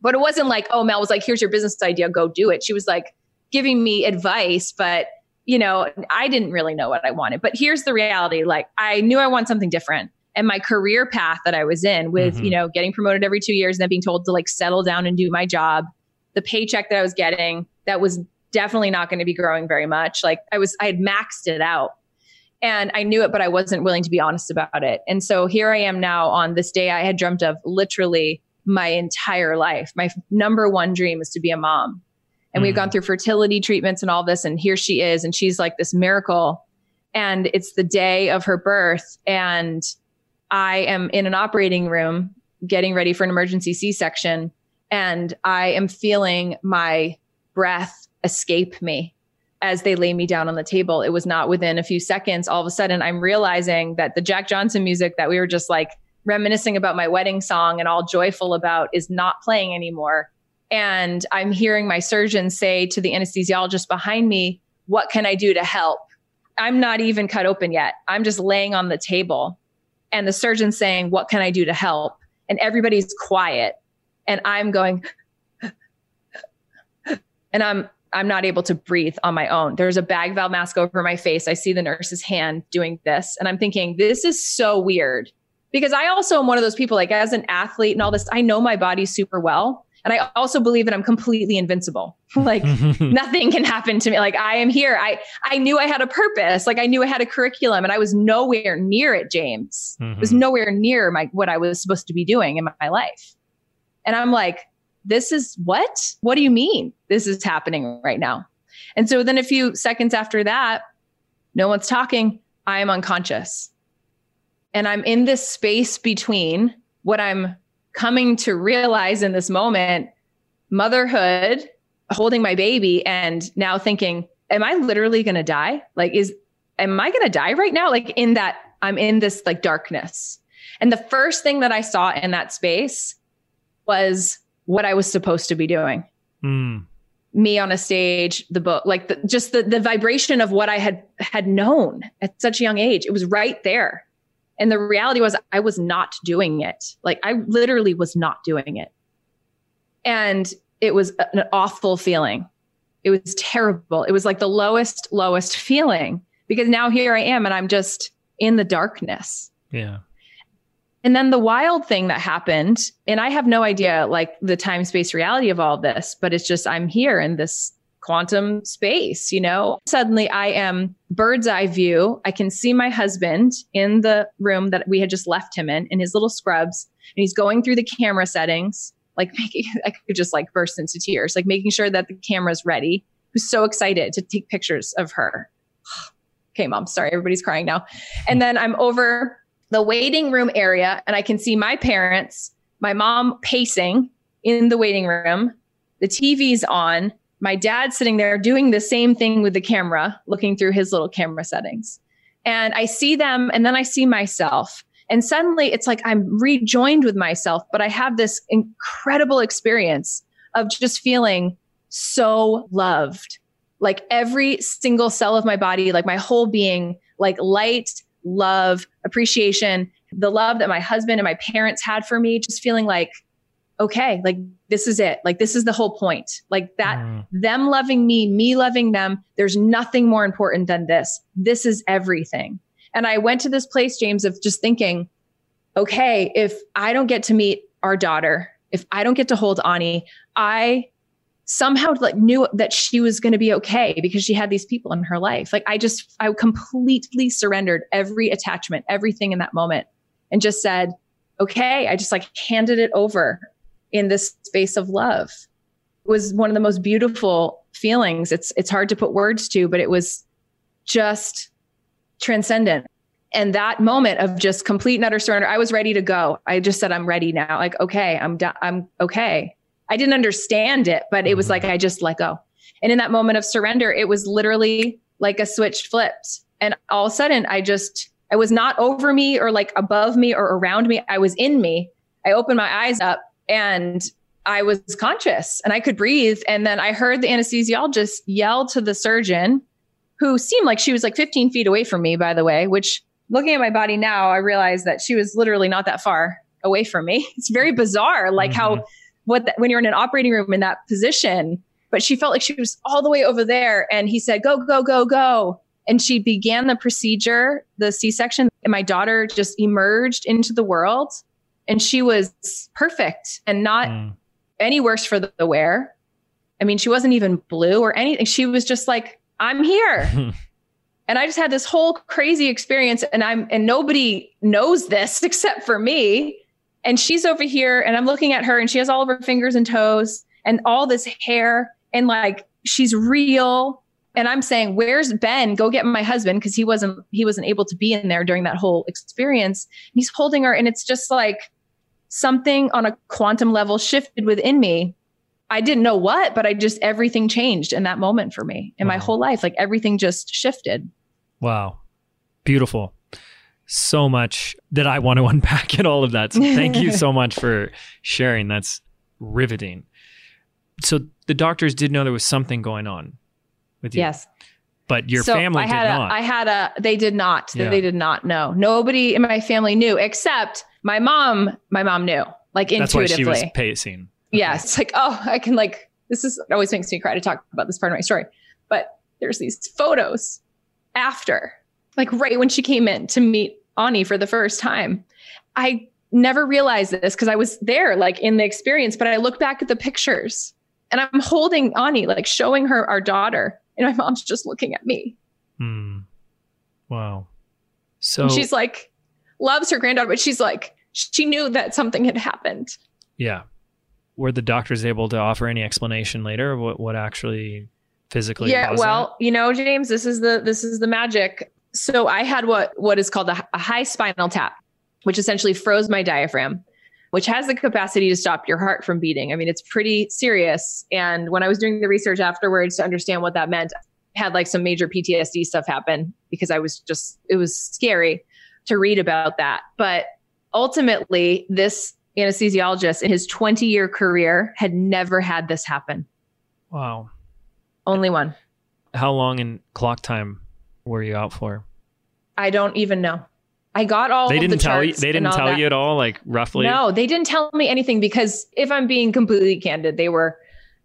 But it wasn't like, oh, Mel was like, here's your business idea, go do it. She was like giving me advice, but you know, I didn't really know what I wanted. But here's the reality like, I knew I want something different. And my career path that I was in with, mm-hmm. you know, getting promoted every two years and then being told to like settle down and do my job, the paycheck that I was getting, that was definitely not going to be growing very much. Like I was, I had maxed it out and I knew it, but I wasn't willing to be honest about it. And so here I am now on this day I had dreamt of literally my entire life. My number one dream is to be a mom. And mm. we've gone mm. through fertility treatments and all this. And here she is. And she's like this miracle. And it's the day of her birth. And I am in an operating room getting ready for an emergency C section. And I am feeling my breath escape me as they lay me down on the table. It was not within a few seconds. All of a sudden, I'm realizing that the Jack Johnson music that we were just like reminiscing about my wedding song and all joyful about is not playing anymore. And I'm hearing my surgeon say to the anesthesiologist behind me, What can I do to help? I'm not even cut open yet. I'm just laying on the table. And the surgeon saying, What can I do to help? And everybody's quiet. And I'm going, [LAUGHS] and I'm I'm not able to breathe on my own. There's a bag valve mask over my face. I see the nurse's hand doing this. And I'm thinking, this is so weird because I also am one of those people, like as an athlete and all this, I know my body super well. And I also believe that I'm completely invincible. [LAUGHS] like [LAUGHS] nothing can happen to me. Like I am here. I I knew I had a purpose. Like I knew I had a curriculum and I was nowhere near it, James. Mm-hmm. was nowhere near my what I was supposed to be doing in my life. And I'm like, this is what? What do you mean this is happening right now? And so then a few seconds after that, no one's talking. I am unconscious. And I'm in this space between what I'm coming to realize in this moment motherhood, holding my baby, and now thinking, am I literally going to die? Like, is, am I going to die right now? Like, in that I'm in this like darkness. And the first thing that I saw in that space was what I was supposed to be doing. Mm. Me on a stage, the book, like the, just the, the vibration of what I had had known at such a young age. It was right there. And the reality was I was not doing it. Like I literally was not doing it. And it was an awful feeling. It was terrible. It was like the lowest, lowest feeling because now here I am and I'm just in the darkness. Yeah. And then the wild thing that happened, and I have no idea like the time space reality of all of this, but it's just I'm here in this quantum space, you know? Suddenly I am bird's eye view. I can see my husband in the room that we had just left him in, in his little scrubs, and he's going through the camera settings, like [LAUGHS] making, I could just like burst into tears, like making sure that the camera's ready. Who's so excited to take pictures of her. [SIGHS] okay, mom, sorry, everybody's crying now. And then I'm over the waiting room area and I can see my parents, my mom pacing in the waiting room, the TV's on, my dad sitting there doing the same thing with the camera, looking through his little camera settings. And I see them and then I see myself. And suddenly it's like I'm rejoined with myself, but I have this incredible experience of just feeling so loved. Like every single cell of my body, like my whole being, like light, love, appreciation, the love that my husband and my parents had for me, just feeling like, okay, like this is it. Like this is the whole point. Like that, mm. them loving me, me loving them. There's nothing more important than this. This is everything. And I went to this place, James, of just thinking, okay, if I don't get to meet our daughter, if I don't get to hold Ani, I somehow like knew that she was going to be okay because she had these people in her life. Like I just, I completely surrendered every attachment, everything in that moment and just said, okay, I just like handed it over in this space of love. It was one of the most beautiful feelings. It's, it's hard to put words to, but it was just transcendent. And that moment of just complete and utter surrender, I was ready to go. I just said, I'm ready now. Like, okay, I'm done. I'm okay. I didn't understand it, but it was mm-hmm. like I just let go. And in that moment of surrender, it was literally like a switch flipped. And all of a sudden, I just, I was not over me or like above me or around me. I was in me. I opened my eyes up and I was conscious and I could breathe. And then I heard the anesthesiologist yell to the surgeon, who seemed like she was like 15 feet away from me, by the way, which looking at my body now, I realized that she was literally not that far away from me. [LAUGHS] It's very bizarre, like mm-hmm. how what the, when you're in an operating room in that position. But she felt like she was all the way over there. And he said, go, go, go, go. And she began the procedure, the C section. And my daughter just emerged into the world. And she was perfect and not mm. any worse for the, the wear. I mean, she wasn't even blue or anything. She was just like, I'm here. [LAUGHS] and I just had this whole crazy experience. And I'm, and nobody knows this [LAUGHS] except for me and she's over here and I'm looking at her and she has all of her fingers and toes and all this hair and like she's real. And I'm saying, where's Ben? Go get my husband because he wasn't he wasn't able to be in there during that whole experience. And he's holding her and it's just like something on a quantum level shifted within me. I didn't know what, but I just everything changed in that moment for me in wow. my whole life. Like everything just shifted. Wow. Beautiful so much that I want to [LAUGHS] unpack in all of that. So thank you so [LAUGHS] much for sharing. That's riveting. So the doctors did know there was something going on with you. Yes. But your so family I had did a, not. I had a they did not. Yeah. They did not know. Nobody in my family knew except my mom. My mom knew. Like intuitively. That's why she was pacing. Okay. Yes. Like, oh, I can like this is always makes me cry to talk about this part of my story. But there's these photos after, like right when she came in to meet Ani for the first time. I never realized this because I was there, like in the experience, but I look back at the pictures and I'm holding Ani, like showing her our daughter, and my mom's just looking at me. Hmm. Wow. So and she's like, loves her granddaughter, but she's like, she knew that something had happened. Yeah. Were the doctors able to offer any explanation later of what, what actually physically? Yeah. Well, that? you know, James, this is the this is the magic. So I had what what is called a, a high spinal tap, which essentially froze my diaphragm, which has the capacity to stop your heart from beating. I mean, it's pretty serious. And when I was doing the research afterwards to understand what that meant, I had like some major PTSD stuff happen because I was just it was scary. to read about that. But ultimately, this anesthesiologist in his 20 year career had never had this happen. Wow. Only one. How long in clock time were you out for? I don't even know. I got all. They didn't the tell you. They didn't tell that. you at all, like roughly. No, they didn't tell me anything because if I'm being completely candid, they were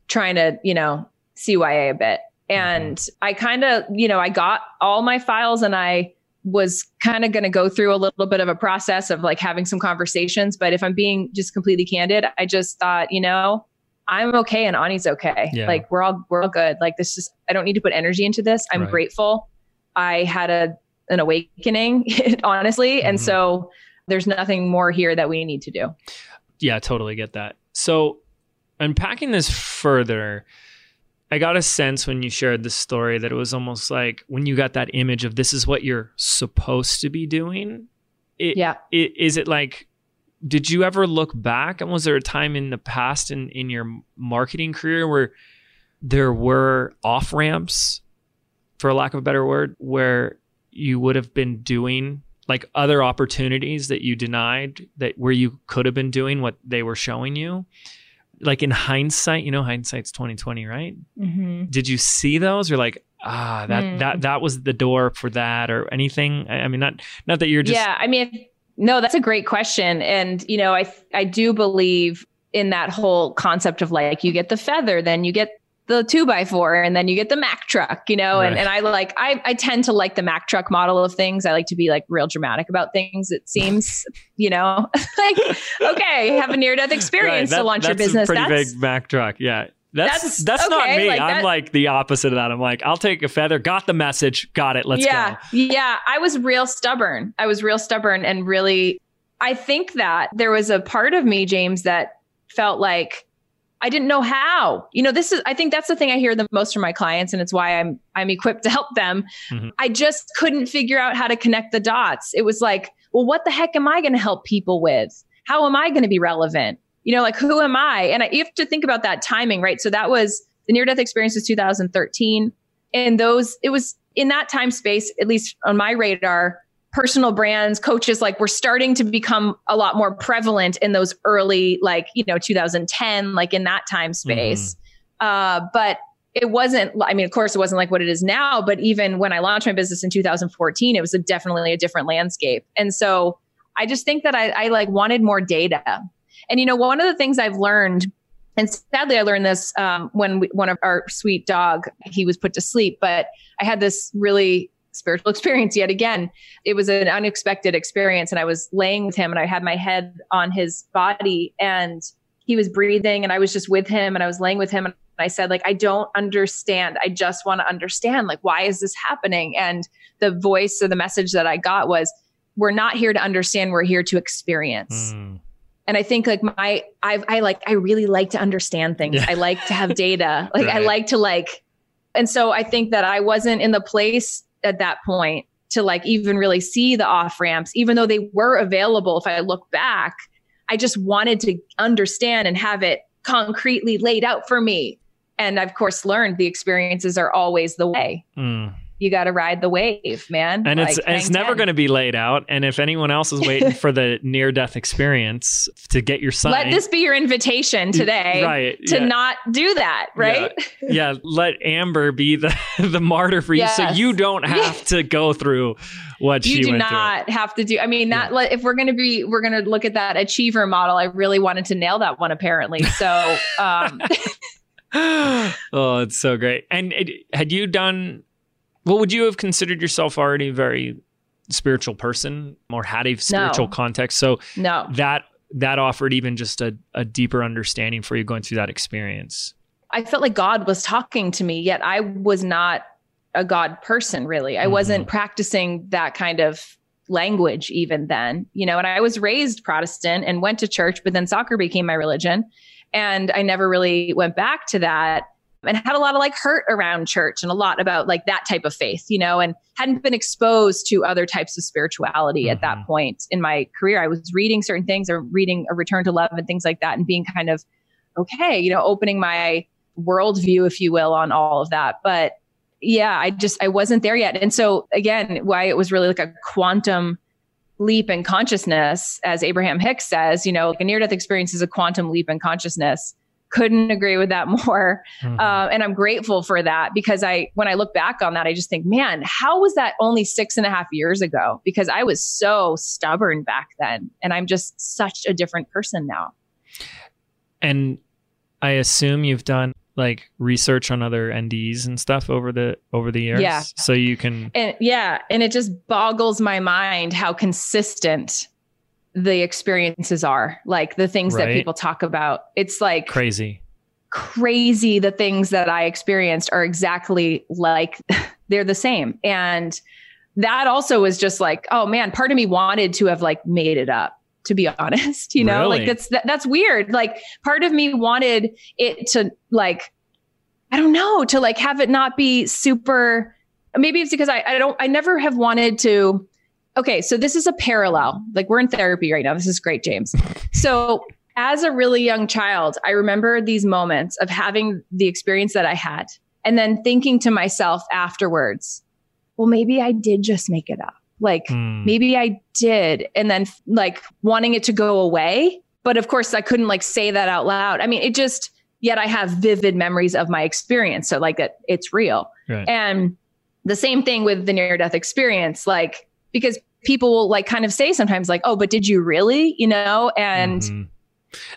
trying to, you know, CYA a bit, and mm-hmm. I kind of, you know, I got all my files and I was kind of going to go through a little bit of a process of like having some conversations. But if I'm being just completely candid, I just thought, you know, I'm okay and Ani's okay. Yeah. Like we're all we're all good. Like this just I don't need to put energy into this. I'm right. grateful. I had a an awakening, [LAUGHS] honestly. Mm-hmm. And so there's nothing more here that we need to do. Yeah, totally get that. So unpacking this further, I got a sense when you shared this story that it was almost like when you got that image of this is what you're supposed to be doing. It, yeah. It, is it like, did you ever look back and was there a time in the past in, in your marketing career where there were off ramps, for lack of a better word, where you would have been doing like other opportunities that you denied that where you could have been doing what they were showing you? Like in hindsight you know hindsight's 2020 right? Mm-hmm. did you see those? Or like ah that mm. that that was the door for that or anything? I, I mean not not that you're just yeah i mean no that's a great question. And you know i i do believe in that whole concept of like you get the feather then you get the two by four and then you get the Mack truck, you know, right. and, and I like, I, I tend to like the Mack truck model of things. I like to be like real dramatic about things. It seems, [LAUGHS] you know, [LAUGHS] like, okay, have a near death experience right. that, to launch your business. pretty that's, big Mack truck. Yeah. That's that's, that's okay, not me. Like I'm that, like the opposite of that. I'm like, I'll take a feather. Got the message. Got it. Let's yeah, go. Yeah. I was real stubborn. I was real stubborn and really I think that there was a part of me, James, that felt like I didn't know how. You know, this is I think that's the thing I hear the most from my clients and it's why I'm I'm equipped to help them. Mm-hmm. I just couldn't figure out how to connect the dots. It was like, well, what the heck am I going to help people with? How am I going to be relevant? You know, like who am I? And I, you have to think about that timing, right? So that was the near death experience was 2013 and those it was in that time space at least on my radar personal brands, coaches, like we're starting to become a lot more prevalent in those early, like, you know, 2010, like in that time space. Mm-hmm. Uh, but it wasn't, I mean, of course, it wasn't like what it is now, but even when I launched my business in 2014, it was a definitely a different landscape. And so I just think that I, I like wanted more data. And, you know, one of the things I've learned and sadly, I learned this um, when we, one of our sweet dog he was put to sleep. But I had this really spiritual [LAUGHS] experience yet again. It was an unexpected experience. And I was laying with him and I had my head on his body and he was breathing and I was just with him and I was laying with him. And I said, like, I don't understand. I just want to understand, like, why is this happening? And the voice or the message that I got was, we're not here to understand. We're here to experience. Mm. And I think like my, I, I like, I really like to understand things. Yeah. I like to have data. [LAUGHS] Like right. I like to like, and so I think that I wasn't in the place at that point to like even really see the off ramps, even though they were available. If I look back, I just wanted to understand and have it concretely laid out for me. And I've, of course, learned the experiences are always the way. Mm you got to ride the wave, man. And like, it's it's never going to be laid out. And if anyone else is waiting [LAUGHS] for the near death experience to get your son, let this be your invitation today, right? To yeah. not do that, right? Yeah. yeah. let Amber be the [LAUGHS] the martyr for you, yes. so you don't [LAUGHS] have to go through what you she do not through. have to do. I mean, that yeah. if we're going to be, we're going to look at that achiever model. I really wanted to nail that one, apparently. So. um oh, it's so great. And it, had you done well, would you have considered yourself already a very spiritual person or had a spiritual no. context? So no. that that offered even just a, a deeper understanding for you going through that experience. I felt like God was talking to me, yet I was not a God person, really. I mm-hmm. wasn't practicing that kind of language even then, you know, and I was raised Protestant and went to church, but then soccer became my religion. And I never really went back to that and had a lot of like hurt around church and a lot about like that type of faith, you know, and hadn't been exposed to other types of spirituality mm-hmm. at that mm-hmm. point in my career. I was reading certain things or reading a return to love and things like that and being kind of okay, you know, opening my worldview, if you will, on all of that. But yeah, I just I wasn't there yet. And so again, why it was really like a quantum leap in consciousness, as Abraham Hicks says, you know, like a near death experience is a quantum leap in consciousness. Couldn't agree with that [LAUGHS] more. Mm-hmm. Uh, and I'm grateful for that because I, when I look back on that, I just think, man, how was that only six and a half years ago? Because I was so stubborn back then. And I'm just such a different person now. And I assume you've done like research on other NDs and stuff over the over the years. Yeah. So you can and yeah, and it just boggles my mind how consistent the experiences are. Like the things right. that people talk about. It's like crazy. Crazy the things that I experienced are exactly like [LAUGHS] they're the same. And that also was just like, oh man, part of me wanted to have like made it up to be [LAUGHS] honest you know really? like that's that, that's weird like part of me wanted it to like i don't know to like have it not be super maybe it's because i i don't i never have wanted to okay so this is a parallel like we're in therapy right now this is great james [LAUGHS] so as a really young child i remember these moments of having the experience that i had and then thinking to myself afterwards well maybe i did just make it up like mm. maybe I did. And then like wanting it to go away. But of course, I couldn't like say that out loud. I mean, it just, yet I have vivid memories of my experience. So like it, it's real. Right. And the same thing with the near death experience, like, because people will like kind of say sometimes like, oh, but did you really? You know? And, mm-hmm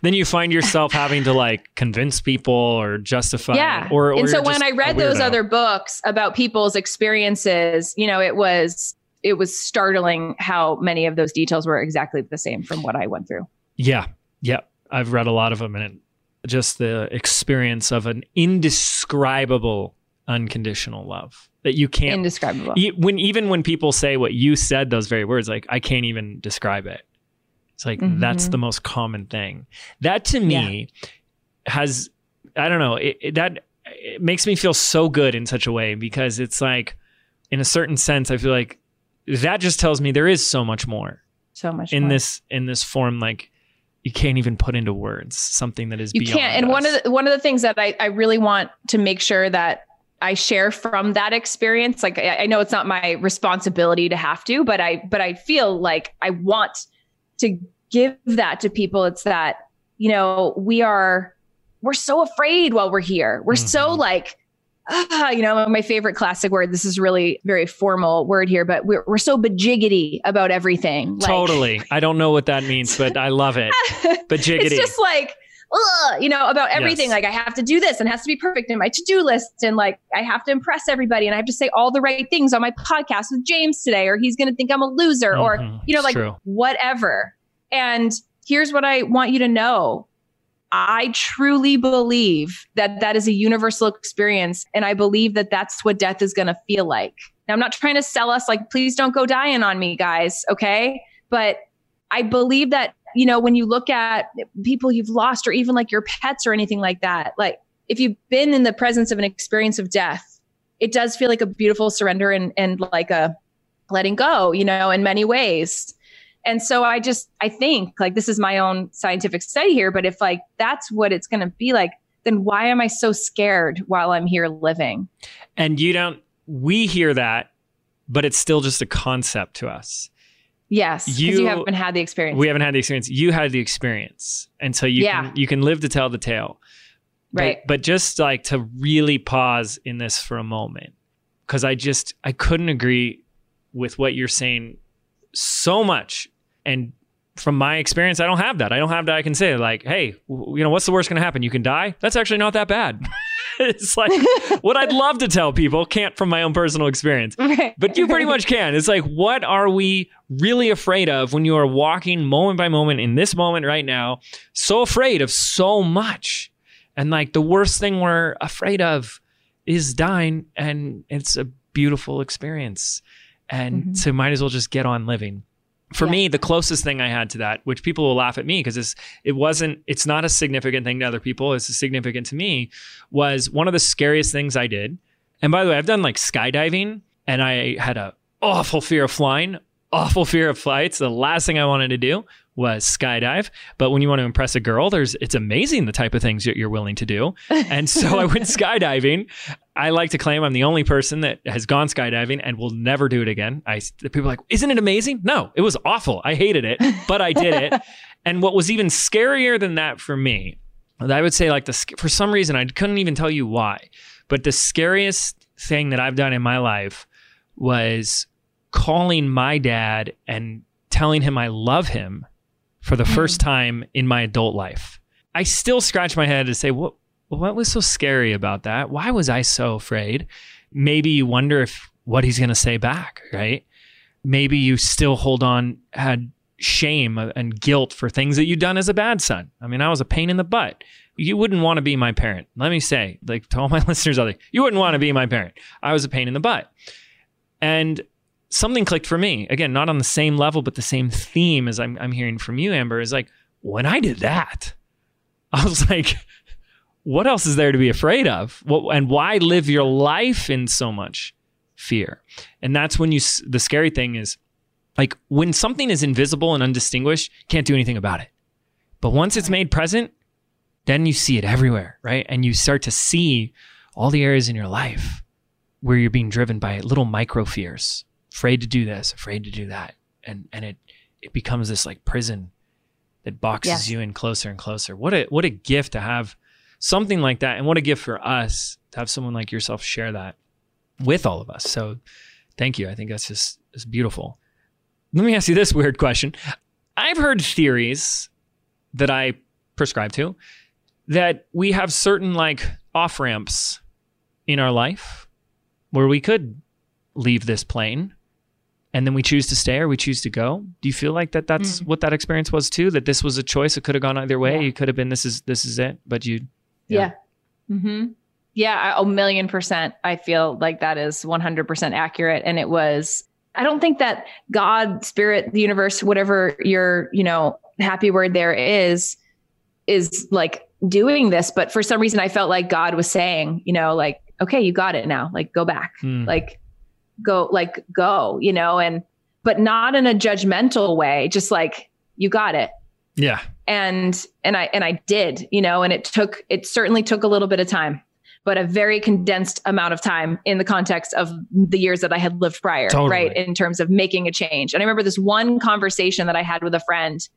then you find yourself having to like convince people or justify yeah or, or and so when i read those other books about people's experiences you know it was it was startling how many of those details were exactly the same from what I went through. Yeah. Yeah. I've read a lot of them and it, just the experience of an indescribable unconditional love that you can't indescribable. when even when people say what you said those very words like I can't even describe it. It's like mm-hmm. that's the most common thing. That to me yeah. has I don't know, it, it, that it makes me feel so good in such a way because it's like in a certain sense I feel like that just tells me there is so much more. So much in more. this in this form, like you can't even put into words something that is beyond. you can't. And us. one of the one of the things that I, I really want to make sure that I share from that experience. Like I, I know it's not my responsibility to have to, but I but I feel like I want to give that to people. It's that you know we are we're so afraid while we're here. We're mm-hmm. so like ah, you know, my favorite classic word. This is really very formal word here, but we're, we're so bajiggity about everything. Like, totally. I don't know what that means, but I love it. [LAUGHS] Bajiggity. it's just like, ugh, you know, about everything. Yes. Like I have to do this and has to be perfect in my to-do list. And like, I have to impress everybody and I have to say all the right things on my podcast with James today, or he's going to think I'm a loser mm-hmm. or, you know, like true. whatever. And here's what I want you to know. I truly believe that that is a universal experience. And I believe that that's what death is going to feel like. Now, I'm not trying to sell us like, please don't go dying on me, guys. Okay. But I believe that, you know, when you look at people you've lost or even like your pets or anything like that, like if you've been in the presence of an experience of death, it does feel like a beautiful surrender and, and like a letting go, you know, in many ways. And so I just, I think like this is my own scientific study here, but if like that's what it's going to be like, then why am I so scared while I'm here living? And you don't, we hear that, but it's still just a concept to us. Yes, you, you, haven't had the experience. We haven't had the experience. You had the experience, and so you yeah. can you can live to tell the tale. Right. But, but just like to really pause in this for a moment, because I just I couldn't agree with what you're saying so much. And from my experience, I don't have that. I don't have that. I can say like, hey, you know, what's the worst going to happen? You can die. That's actually not that bad. [LAUGHS] [LAUGHS] it's like what I'd love to tell people, can't from my own personal experience, [LAUGHS] but you pretty much can. It's like, what are we really afraid of when you are walking moment by moment in this moment right now? So afraid of so much. And like the worst thing we're afraid of is dying. And it's a beautiful experience and mm-hmm. so might as well just get on living for yeah. me the closest thing i had to that which people will laugh at me because it wasn't it's not a significant thing to other people it's significant to me was one of the scariest things i did and by the way i've done like skydiving and i had a awful fear of flying awful fear of flights the last thing i wanted to do was skydive. But when you want to impress a girl, there's it's amazing the type of things that you're willing to do. And so I went [LAUGHS] skydiving. I like to claim I'm the only person that has gone skydiving and will never do it again. I people are like, "Isn't it amazing?" No, it was awful. I hated it, but I did it. [LAUGHS] and what was even scarier than that for me, I would say like the for some reason I couldn't even tell you why, but the scariest thing that I've done in my life was calling my dad and telling him I love him for the first hmm. time in my adult life. I still scratch my head to say, what, what was so scary about that? Why was I so afraid? Maybe you wonder if what he's going to say back, right? Maybe you still hold on, had shame and guilt for things that you've done as a bad son. I mean, I was a pain in the butt. You wouldn't want to be my parent. Let me say, like to all my [LAUGHS] listeners out there, you wouldn't want to be my parent. I was a pain in the butt. And something clicked for me. Again, not on the same level, but the same theme as I'm, I'm hearing from you, Amber, is like, when I did that, [LAUGHS] I was like, what else is there to be afraid of? What, and why live your life in so much fear? And that's when you, the scary thing is like when something is invisible and undistinguished, can't do anything about it. But once it's made present, then you see it everywhere, right? And you start to see all the areas in your life where you're being driven by little micro fears afraid to do this, afraid to do that. And and it it becomes this like prison that boxes yes. you in closer and closer. What a what a gift to have something like that. And what a gift for us to have someone like yourself share that with all of us. So thank you. I think that's just it's beautiful. Let me ask you this weird question. I've heard theories that I prescribe to that we have certain like off ramps in our life where we could leave this plane and then we choose to stay or we choose to go do you feel like that that's mm. what that experience was too that this was a choice it could have gone either way yeah. you could have been this is this is it but you yeah, yeah. mm-hmm yeah a million percent i feel like that is 100% accurate and it was i don't think that god spirit the universe whatever your you know happy word there is is like doing this but for some reason i felt like god was saying you know like okay you got it now like go back mm. like go like go you know and but not in a judgmental way just like you got it. Yeah. And and i and i did you know and it took it certainly took a little bit of time but a very condensed amount of time in the context of the years that i had lived prior totally. right in terms of making a change. And i remember this one conversation that i had with a friend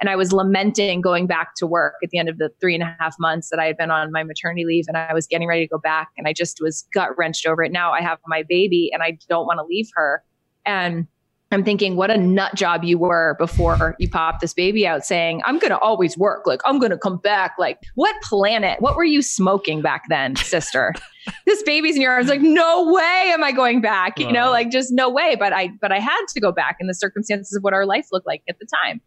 and I was lamenting going back to work at the end of the three and a half months that I had been on my maternity leave and I was getting ready to go back. And I just was gut wrenched over it. Now I have my baby and I don't want to leave her. And I'm thinking, what a nut job you were before you popped this baby out saying, I'm going to always work. Like, I'm going to come back. Like, what planet? What were you smoking back then, sister? [LAUGHS] this baby's in your arms. Like, no way am I going back. You know, like just no way. But I, but I had to go back in the circumstances of what our life looked like at the time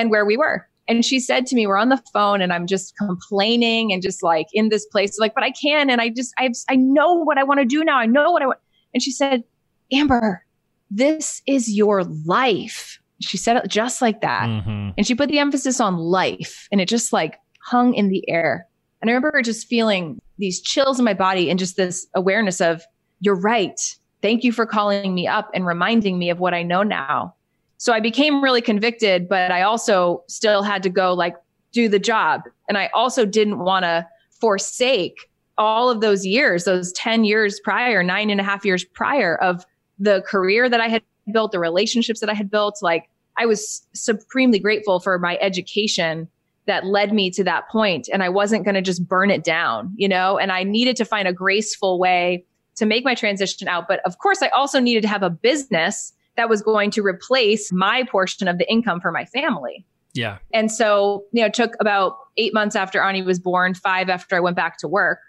and where we were. And she said to me, we're on the phone and I'm just complaining and just like in this place, like, but I can. And I just, I, I know what I want to do now. I know what I want. And she said, Amber, this is your life. She said it just like that. Mm-hmm. And she put the emphasis on life and it just like hung in the air. And I remember just feeling these chills in my body and just this awareness of, you're right. Thank you for calling me up and reminding me of what I know now. So I became really convicted, but I also still had to go like do the job. And I also didn't want to forsake all of those years, those 10 years prior, nine and a half years prior of the career that I had built, the relationships that I had built. Like I was supremely grateful for my education that led me to that point and I wasn't going to just burn it down, you know, and I needed to find a graceful way to make my transition out. But of course, I also needed to have a business that was going to replace my portion of the income for my family. Yeah. And so, you know, it took about eight months after Ani was born, five after I went back to work.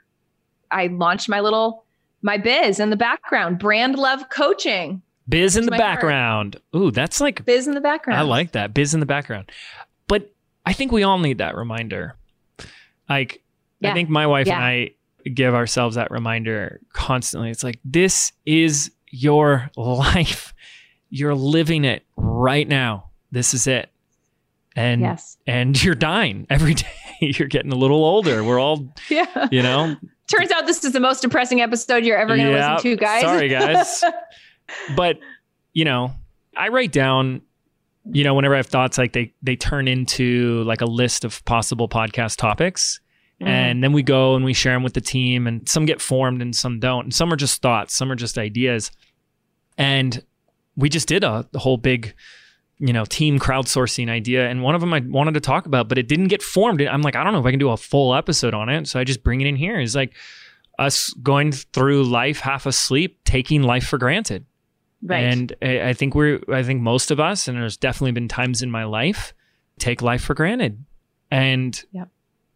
I launched my little my biz in the background, brand love coaching. Biz in the background. Heart. Ooh, that's like biz in the background. I like that. Biz in the background. But I think we all need that reminder. Like yeah. I think my wife yeah. and I give ourselves that reminder constantly. It's like this is your [LAUGHS] life you're living it right now. This is it. And yes. and you're dying every [LAUGHS] day. you're getting a little older. We're all [LAUGHS] yeah. you know. Turns out this is the most depressing episode you're ever going to listen to, guys. Sorry, [LAUGHS] guys. but, you know, I write down you know, whenever I have thoughts, like they they turn into like a list of possible podcast topics. Mm. And then we go and we share them with the team, and some get formed and some don't. And some are just thoughts, some are just ideas. And we just did a, whole big, you know, team crowdsourcing idea. And one of them I wanted to talk about, but it didn't get formed. I'm like, I don't know if I can do a full episode on it. So I just bring it in here. It's like us going through life half asleep, taking life for granted. Right. And I think we're, I think most of us, and there's definitely been times in my life, take life for granted. And yep.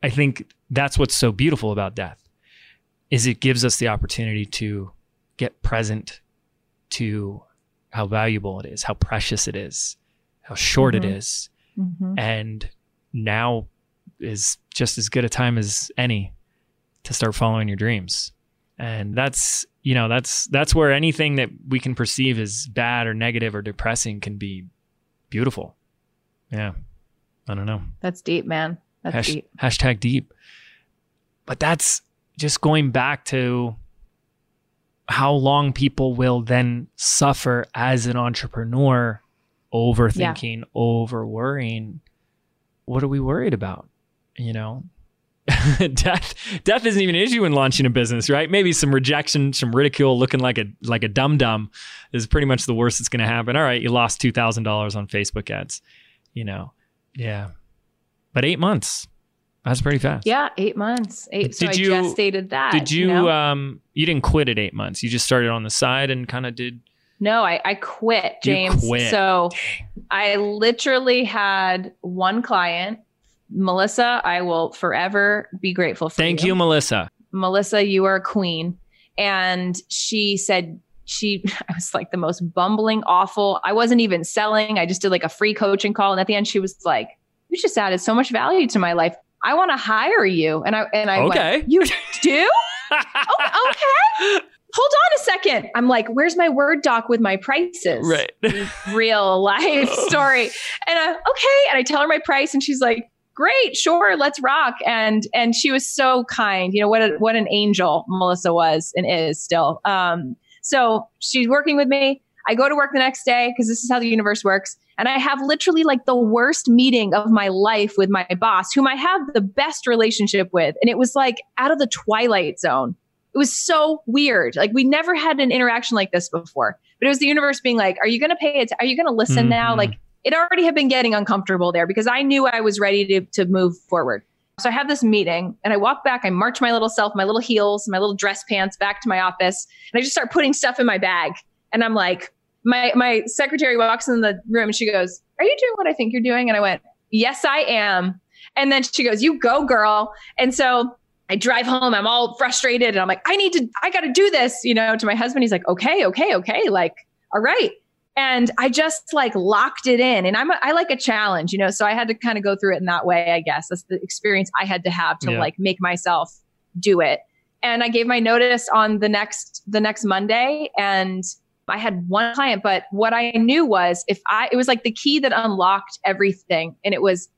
I think that's what's so beautiful about death is it gives us the opportunity to get present to how valuable it is, how precious it is, how short mm-hmm. it is. Mm-hmm. And now is just as good a time as any to start following your dreams. And that's you know that's that's where anything that we can perceive as bad or negative or depressing can be beautiful yeah i don't know that's deep man that's Hash, deep hashtag deep but that's just going back to how long people will then suffer as an entrepreneur overthinking yeah. over worrying what are we worried about you know [LAUGHS] death death isn't even an issue in launching a business, right? Maybe some rejection, some ridicule, looking like a like a dum dum is pretty much the worst that's going to happen. All right, you lost two thousand dollars on Facebook ads, you know, yeah, but eight months. That's pretty fast. Yeah, eight months. Eight. Did so you, I just stated that. Did you? you know? Um, you didn't quit at eight months. You just started on the side and kind of did. No, I, I quit, James. Quit. So I literally had one client Melissa, I will forever be grateful for Thank you. you, Melissa. Melissa, you are a queen. And she said, she, [LAUGHS] I was like the most bumbling, awful. I wasn't even selling. I just did like a free coaching call. And at the end, she was like, you just added so much value to my life. I want to hire you. And I, and I, okay. Went, you do? [LAUGHS] oh, okay. Hold on a second. I'm like, where's my Word doc with my prices? Right. [LAUGHS] Real life [LAUGHS] story. And I, okay. And I tell her my price and she's like, great, sure, let's rock. And and she was so kind. You know what a, what an angel Melissa was and is still. Um, so she's working with me. I go to work the next day because this is how the universe works. And I have literally like the worst meeting of my life with my boss, whom I have the best relationship with. And it was like out of the twilight zone. It was so weird. Like we never had an interaction like this before. But it was the universe being like, "Are you going to pay it? Are you going to listen mm-hmm. now?" Like it already had been getting uncomfortable there because I knew I was ready to, to move forward. So I have this meeting and I walk back, I march my little self, my little heels, my little dress pants back to my office, and I just start putting stuff in my bag. And I'm like, my my secretary walks in the room and she goes, Are you doing what I think you're doing? And I went, Yes, I am. And then she goes, You go, girl. And so I drive home, I'm all frustrated, and I'm like, I need to, I gotta do this, you know, to my husband. He's like, Okay, okay, okay, like, all right and I just like locked it in. And I'm a, I like a challenge, you know, so I had to kind of go through it in that way. I guess that's the experience I had to have to yeah. like make myself do it. And I gave my notice on the next the next Monday, and I had one client. But what I knew was if I it was like the key that unlocked everything, and it was,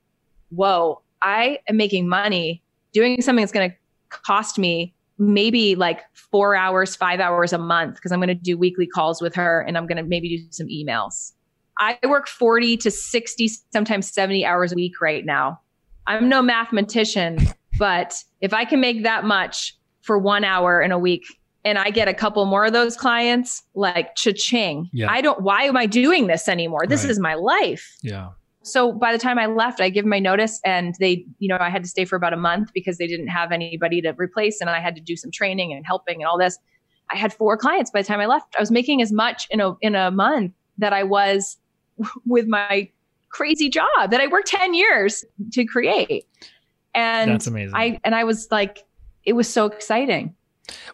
whoa, I am making money doing something that's going to cost me maybe like four hours, five hours a month because I'm going to do weekly calls with her and I'm going to maybe do some emails. I work 40 to 60, sometimes 70 hours a week right now. I'm no mathematician, but if I can make that much for one hour in a week and I get a couple more of those clients, like cha-ching. Yeah. I don't, why am I doing this anymore? This right. is my life. Yeah. So by the time I left, I give my notice and they, you know, I had to stay for about a month because they didn't have anybody to replace and I had to do some training and helping and all this. I had four clients by the time I left. I was making as much in a in a month that I was [LAUGHS] with my crazy job that I worked 10 years to create. And that's amazing. I and I was like, it was so exciting.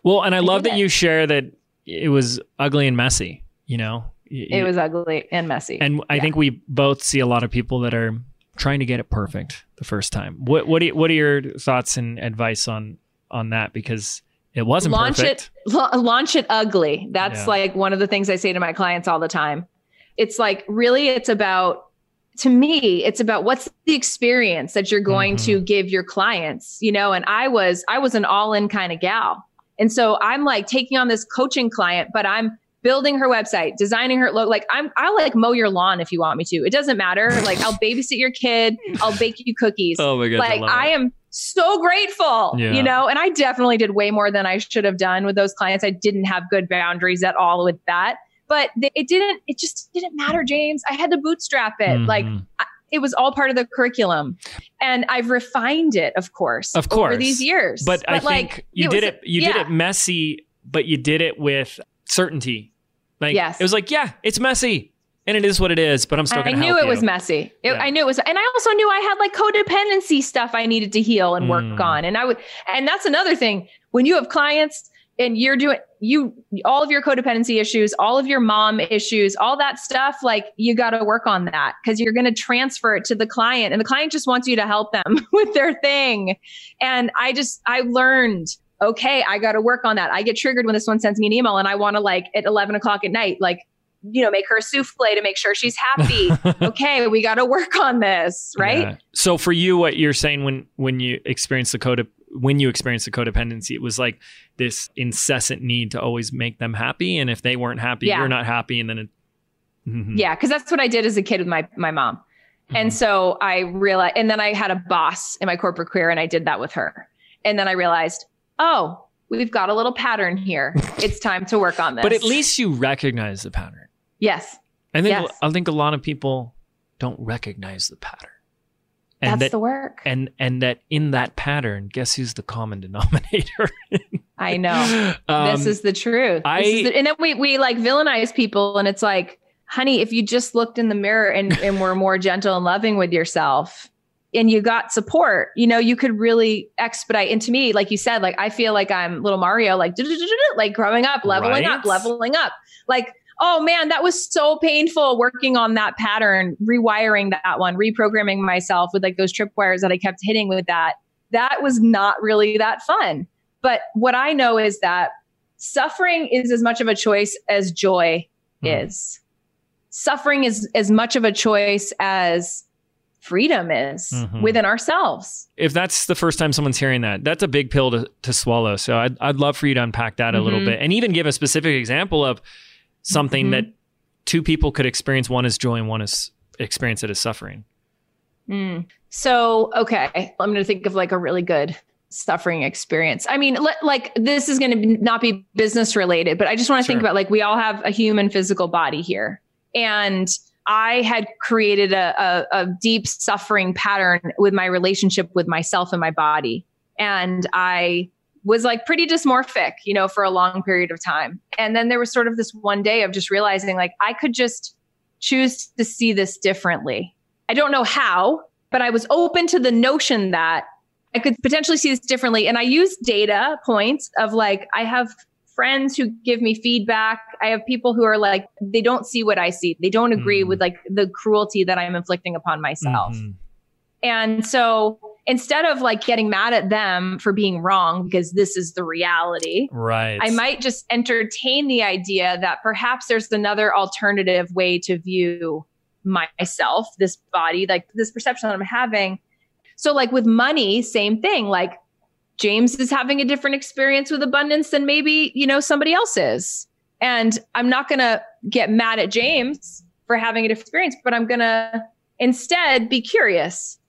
Well, and I, I love that it. you share that it was ugly and messy, you know, it was ugly and messy. And I yeah. think we both see a lot of people that are trying to get it perfect the first time. What what you, what are your thoughts and advice on on that because it wasn't launch perfect. it launch it ugly. That's yeah. like one of the things I say to my clients all the time. It's like really it's about to me it's about what's the experience that you're going mm-hmm. to give your clients, you know, and I was I was an all-in kind of gal. And so I'm like taking on this coaching client, but I'm building her website, designing her look. Like I'm, I'll like mow your lawn if you want me to. It doesn't matter. Like I'll babysit your kid. I'll bake you cookies. Oh my god! like I, I am so grateful, Yeah. you know, and I definitely did way more than I should have done with those clients. I didn't have good boundaries at all with that, but it didn't, it just didn't matter, James. I had to bootstrap it. Like Mhm. It was all part of the curriculum and I've refined it, of course, Of over these years. but, I like, think you it did was- it. You did it messy, but you did it with certainty. Like Yes. it was like, yeah, it's messy, and it is what it is. But I'm still I going to knew it was messy. It, Yeah. I knew it was, and I also knew I had like codependency stuff I needed to heal and work Mm. on. And I would, and that's another thing when you have clients and you're doing you all of your codependency issues, all of your mom issues, all that stuff. Like you got to work on that because you're going to transfer it to the client, and the client just wants you to help them [LAUGHS] with their thing. And I just I learned. Okay, I got to work on that. I get triggered when this one sends me an email and I want to like at 11 o'clock at night, like, you know, make her a souffle to make sure she's happy [LAUGHS] okay, we got to work on this, right? Yeah. So for you, what you're saying when when you experience the code when you experience the codependency, it was like this incessant need to always make them happy, and if they weren't happy, Yeah. you're not happy, and then it. Mhm. Yeah, because that's what I did as a kid with my my mom. And Mhm. so I realized, and then I had a boss in my corporate career, and I did that with her. And then I realized, oh, we've got a little pattern here. [LAUGHS] It's time to work on this. but at least you recognize the pattern. yes, I think Yes. I think a lot of people don't recognize the pattern, and that's that the work. and and that in that pattern, guess who's the common denominator? [LAUGHS] I know. Um, this is the truth. I- is the- and then we we like villainize people, and it's like, honey, if you just looked in the mirror and and were more gentle and loving with yourself, and you got support, you know, you could really expedite. And to me, like you said, like I feel like I'm little Mario, like [LAUGHS] like growing up, leveling Right? up, leveling up, like. Oh man, that was so painful working on that pattern, rewiring that one, reprogramming myself with like those tripwires that I kept hitting with that. That was not really that fun. But what I know is that suffering is as much of a choice as joy Hmm. is. Suffering is as much of a choice as freedom is Mhm. within ourselves. if that's the first time someone's hearing that, that's a big pill to, to swallow. So I'd, I'd love for you to unpack that a little Mhm. bit and even give a specific example of something Mhm. that two people could experience. One as joy and one as experience it as suffering. Mm. So, okay, I'm going to think of like a really good suffering experience. I mean, let, like this is going to be, not be business related, but I just want to think about like we all have a human physical body here. And I had created a, a, a deep suffering pattern with my relationship with myself and my body. And I was like pretty dysmorphic, you know, for a long period of time. And then there was sort of this one day of just realizing like I could just choose to see this differently. I don't know how, but I was open to the notion that I could potentially see this differently. And I used data points of like, I have friends who give me feedback. I have people who are like, they don't see what I see. They don't agree Mm. with like the cruelty that I'm inflicting upon myself. Mhm. And so instead of like getting mad at them for being wrong, because this is the reality, Right. I might just entertain the idea that perhaps there's another alternative way to view myself, this body, like this perception that I'm having. So, like with money, same thing. Like James is having a different experience with abundance than maybe, you know, somebody else is. And I'm not going to get mad at James for having a different experience, but I'm going to instead be curious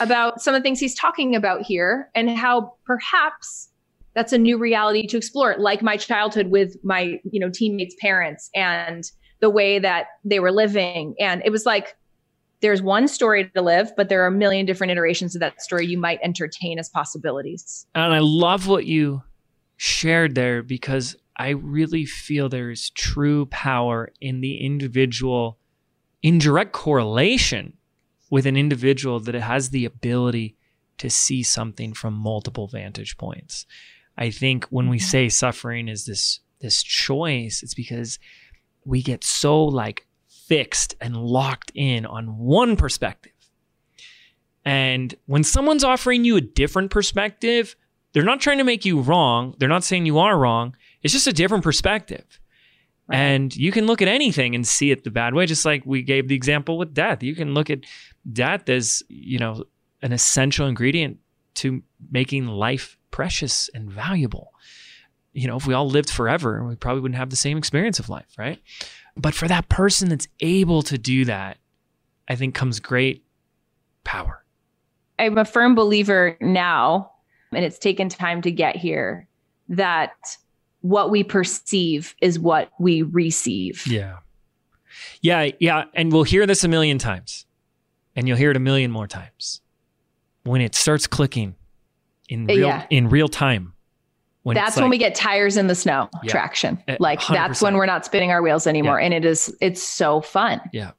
about some of the things he's talking about here and how perhaps that's a new reality to explore like my childhood with my you know teammates parents and the way that they were living. And it was like there's one story to live but there are a million different iterations of that story you might entertain as possibilities. And I love what you shared there because I really feel there is true power in the individual, in direct correlation with an individual that it has the ability to see something from multiple vantage points. I think when we Mhm. say suffering is this this choice, it's because we get so like fixed and locked in on one perspective. And when someone's offering you a different perspective, they're not trying to make you wrong. They're not saying you are wrong. It's just a different perspective. Right. And you can look at anything and see it the bad way, just like we gave the example with death. You can look at death as, you know, an essential ingredient to making life precious and valuable. you know, if we all lived forever, we probably wouldn't have the same experience of life, right? But for that person that's able to do that, I think comes great power. I'm a firm believer now, and it's taken time to get here, that what we perceive is what we receive. Yeah. Yeah. Yeah. And we'll hear this a million times, and you'll hear it a million more times. When it starts clicking in real, yeah. in real time, when that's like, when we get tires in the snow yeah, traction. Like 100%. that's when we're not spinning our wheels anymore. Yeah. And it is, it's so fun. Yeah.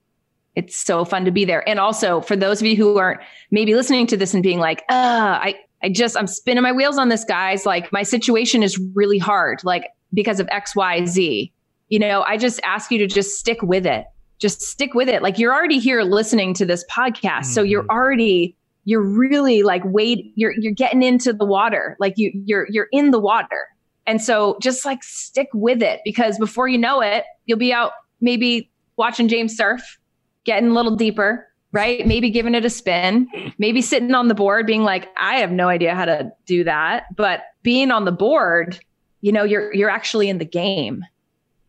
It's so fun to be there. And also for those of you who aren't maybe listening to this and being like, uh, I, I just, I'm spinning my wheels on this, guys. Like my situation is really hard, like because of X, Y, Z. You know, I just ask you to just stick with it. Just stick with it. Like you're already here listening to this podcast. Mm-hmm. So you're mm-hmm. already you're really like wait you're you're getting into the water like you you're you're in the water and so just like stick with it because before you know it you'll be out maybe watching james surf getting a little deeper right? Maybe giving it a spin maybe sitting on the board being like i have no idea how to do that. But being on the board you know you're you're actually in the game.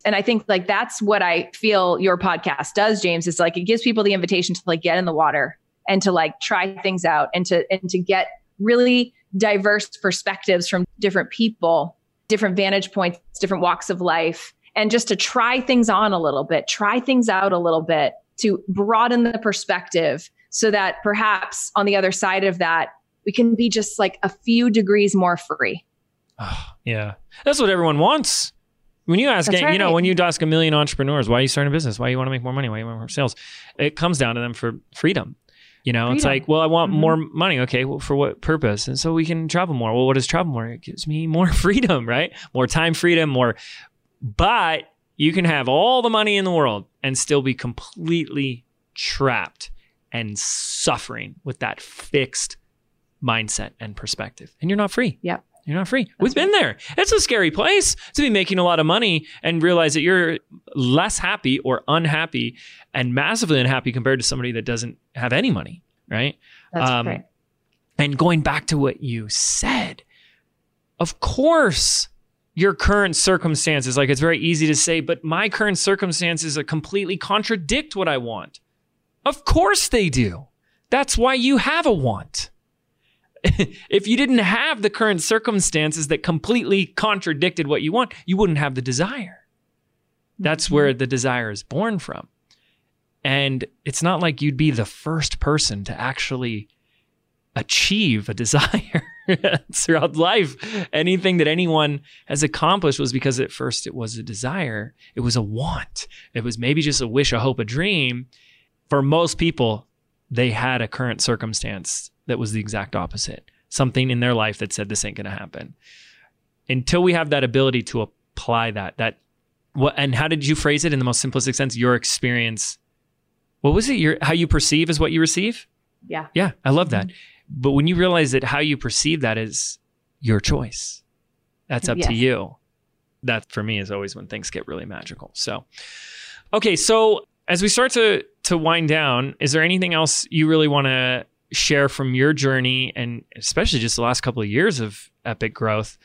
And i think like that's what i feel your podcast does james is like it gives people the invitation to like get in the water and to like try things out and to and to get really diverse perspectives from different people, different vantage points, different walks of life, and just to try things on a little bit, try things out a little bit to broaden the perspective so that perhaps on the other side of that, we can be just like a few degrees more free. Oh, yeah. That's what everyone wants. When you ask, right. you know, when you ask a million entrepreneurs, why are you starting a business? Why do you want to make more money? Why you want more sales? It comes down to them for freedom. You know, Freedom. it's like, well, I want mm-hmm. more money. Okay, well, for what purpose? And so we can travel more. Well, what does travel more? It gives me more [LAUGHS] freedom, right? More time freedom, more. But you can have all the money in the world and still be completely trapped and suffering with that fixed mindset and perspective. And you're not free. Yep. You're not free. We've been there. It's a scary place to be making a lot of money and realize that you're less happy or unhappy and massively unhappy compared to somebody that doesn't have any money, right? That's um, right. And going back to what you said, of course, your current circumstances, like it's very easy to say, but my current circumstances completely contradict what I want. Of course they do. That's why you have a want. [LAUGHS] if you didn't have the current circumstances that completely contradicted what you want, you wouldn't have the desire. That's mm-hmm. where the desire is born from. And it's not like you'd be the first person to actually achieve a [LAUGHS] desire [LAUGHS] throughout life. Anything that anyone has accomplished was because at first it was a desire, it was a want, it was maybe just a wish, a hope, a dream. For most people, they had a current circumstance that was the exact opposite. Something in their life that said this ain't going to happen. Until we have that ability to apply that, that what and how did you phrase it in the most simplistic sense? Your experience. What was it? Your how you perceive is what you receive. Yeah. Yeah, I love that. Mm-hmm. But when you realize that how you perceive that is your choice, that's up yes. to you. That for me is always when things get really magical. So, okay, so as we start to to wind down, is there anything else you really want to share from your journey and especially just the last couple of years of epic growth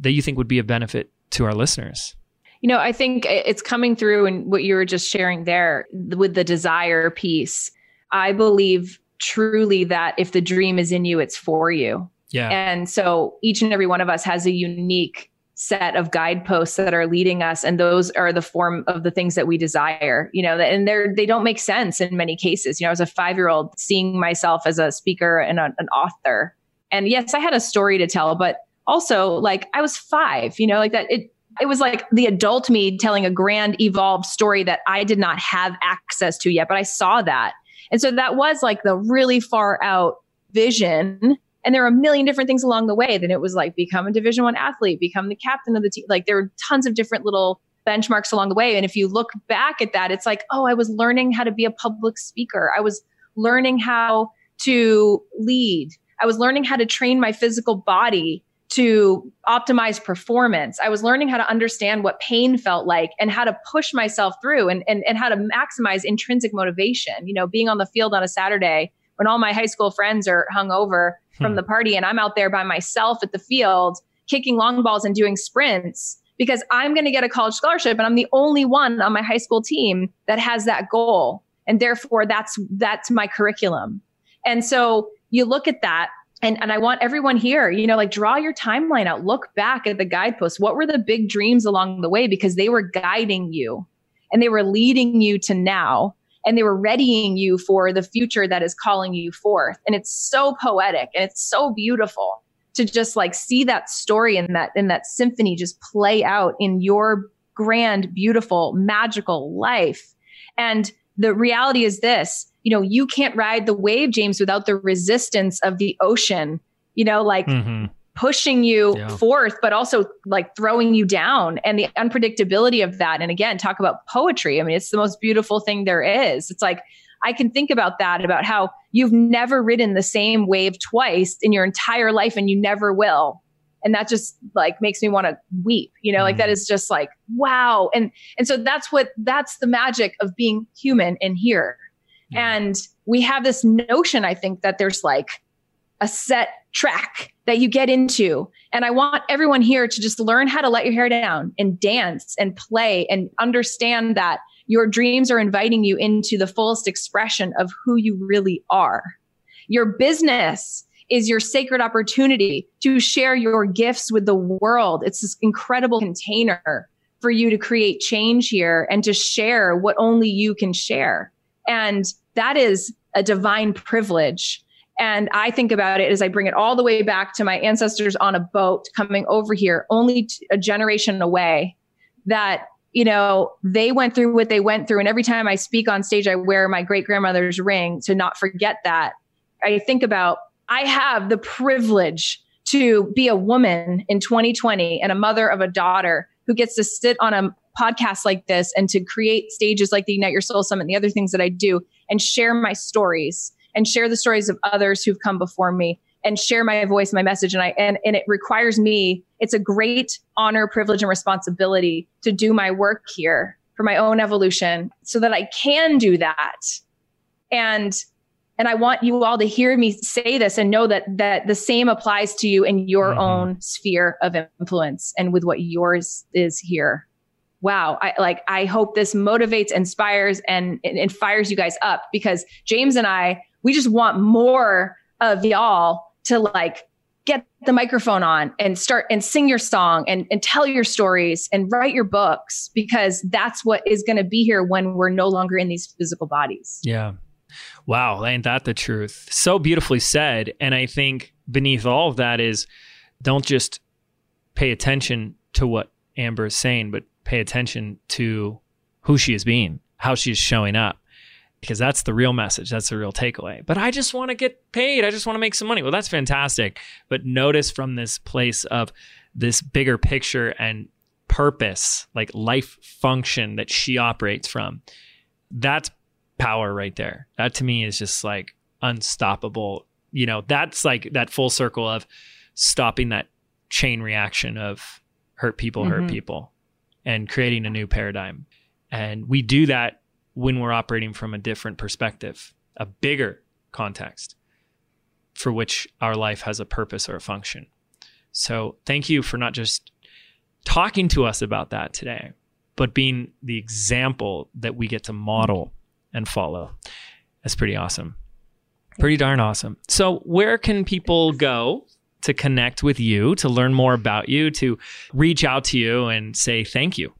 that you think would be a benefit to our listeners? You know, I think it's coming through in what you were just sharing there with the desire piece. I believe truly that if the dream is in you, it's for you. Yeah. And so each and every one of us has a unique set of guideposts that are leading us and those are the form of the things that we desire you know and they're they don't make sense in many cases you know as a five year old seeing myself as a speaker and a, an author and yes i had a story to tell but also like i was five you know like that it it was like the adult me telling a grand evolved story that i did not have access to yet but i saw that and so that was like the really far out vision. And there were a million different things along the way. Then it was like become a division one athlete become the captain of the team like there were tons of different little benchmarks along the way. And if you look back at that it's like oh i was learning how to be a public speaker. I was learning how to lead. I was learning how to train my physical body to optimize performance. I was learning how to understand what pain felt like and how to push myself through and, and, and how to maximize intrinsic motivation. You know, being on the field on a Saturday when all my high school friends are hung over from hmm. the party and I'm out there by myself at the field kicking long balls and doing sprints because I'm going to get a college scholarship and I'm the only one on my high school team that has that goal. And therefore that's, that's my curriculum. And so you look at that and, and I want everyone here, you know, like draw your timeline out, look back at the guideposts. What were the big dreams along the way? Because they were guiding you and they were leading you to now and they were readying you for the future that is calling you forth. And it's so poetic and it's so beautiful to just like see that story and that in that symphony just play out in your grand, beautiful, magical life. And the reality is this, you know, you can't ride the wave, James, without the resistance of the ocean, you know, like mm-hmm. pushing you yeah. forth, but also like throwing you down and the unpredictability of that. And again, talk about poetry. I mean, it's the most beautiful thing there is. It's like, I can think about that, about how you've never ridden the same wave twice in your entire life and you never will. And that just like makes me want to weep, you know, mm. like that mm. just like, wow. And, and so that's what, that's the magic of being human in here. And we have this notion, I think, that there's like a set track that you get into. And I want everyone here to just learn how to let your hair down and dance and play and understand that your dreams are inviting you into the fullest expression of who you really are. Your business is your sacred opportunity to share your gifts with the world. It's this incredible container for you to create change here and to share what only you can share. And that is a divine privilege. And I think about it as I bring it all the way back to my ancestors on a boat coming over here, only a generation away, that you know, they went through what they went through. And every time I speak on stage, I wear my great grandmother's ring to not forget that. I think about, I have the privilege to be a woman in 2020 and a mother of a daughter who gets to sit on a podcast like this and to create stages like the Ignite Your Soul Summit and the other things that I do and share my stories and share the stories of others who've come before me and share my voice, my message. And I, and, and it requires me, it's a great honor, privilege, and responsibility to do my work here for my own evolution so that I can do that. And, and I want you all to hear me say this and know that, that the same applies to you in your mm-hmm. own sphere of influence and with what yours is here. Wow. I like, I hope this motivates, inspires, and, and fires you guys up because James and I, we just want more of y'all to like get the microphone on and start and sing your song and, and tell your stories and write your books because that's what is going to be here when we're no longer in these physical bodies. Yeah. Wow. Ain't that the truth? So beautifully said. And I think beneath all of that is don't just pay attention to what Amber is saying, but pay attention to who she is being, how she is showing up because that's the real message. That's the real takeaway. But I just want to get paid. I just want to make some money. Well, that's fantastic. But notice from this place of this bigger picture and purpose, like life function that she operates from, that's power right there. That to me is just like unstoppable. You know, that's like that full circle of stopping that chain reaction of hurt people, mm-hmm. hurt people, and creating a new paradigm. And we do that when we're operating from a different perspective, a bigger context for which our life has a purpose or a function. So, thank you for not just talking to us about that today, but being the example that we get to model and follow. That's pretty awesome. Pretty darn awesome. So, where can people go to connect with you, to learn more about you, to reach out to you and say thank you?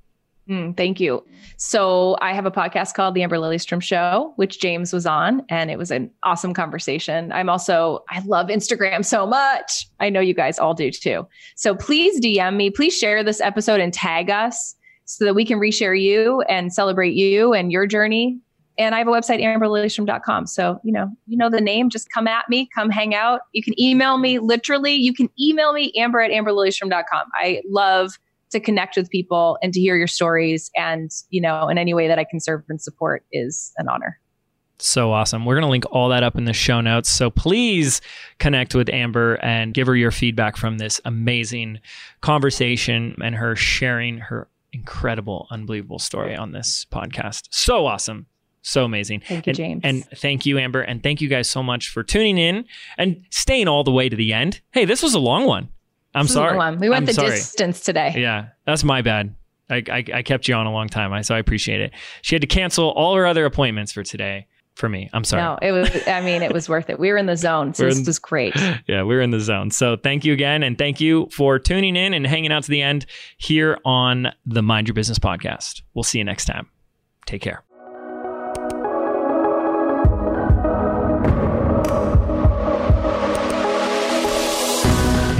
Mm, thank you. So I have a podcast called The Amber Lilyestrom Show, which James was on, and it was an awesome conversation. I'm also, I love Instagram so much. I know you guys all do too. So please DM me. Please share this episode and tag us so that we can reshare you and celebrate you and your journey. And I have a website, amberlilyestrom.com. So, you know, you know the name, just come at me, come hang out. You can email me literally. You can email me, amber at amberlilyestrom.com. I love to connect with people and to hear your stories and you know in any way that i can serve and support is an honor so awesome. We're going to link all that up in the show notes. So please connect with Amber and give her your feedback from this amazing conversation and her sharing her incredible, unbelievable story on this podcast. So awesome. So amazing. Thank you, and, James. And thank you, Amber. And thank you guys so much for tuning in and staying all the way to the end. Hey, this was a long one. I'm This sorry. one. We went I'm the sorry. distance today. Yeah, that's my bad. I, I, I kept you on a long time, I- so I appreciate it. She had to cancel all her other appointments for today for me. I'm sorry. No, it was. I mean, it was worth it. We were in the zone, so this in- was great. [LAUGHS] Yeah, we're in the zone. So thank you again. And thank you for tuning in and hanging out to the end here on the Mind Your Business podcast. We'll see you next time. Take care.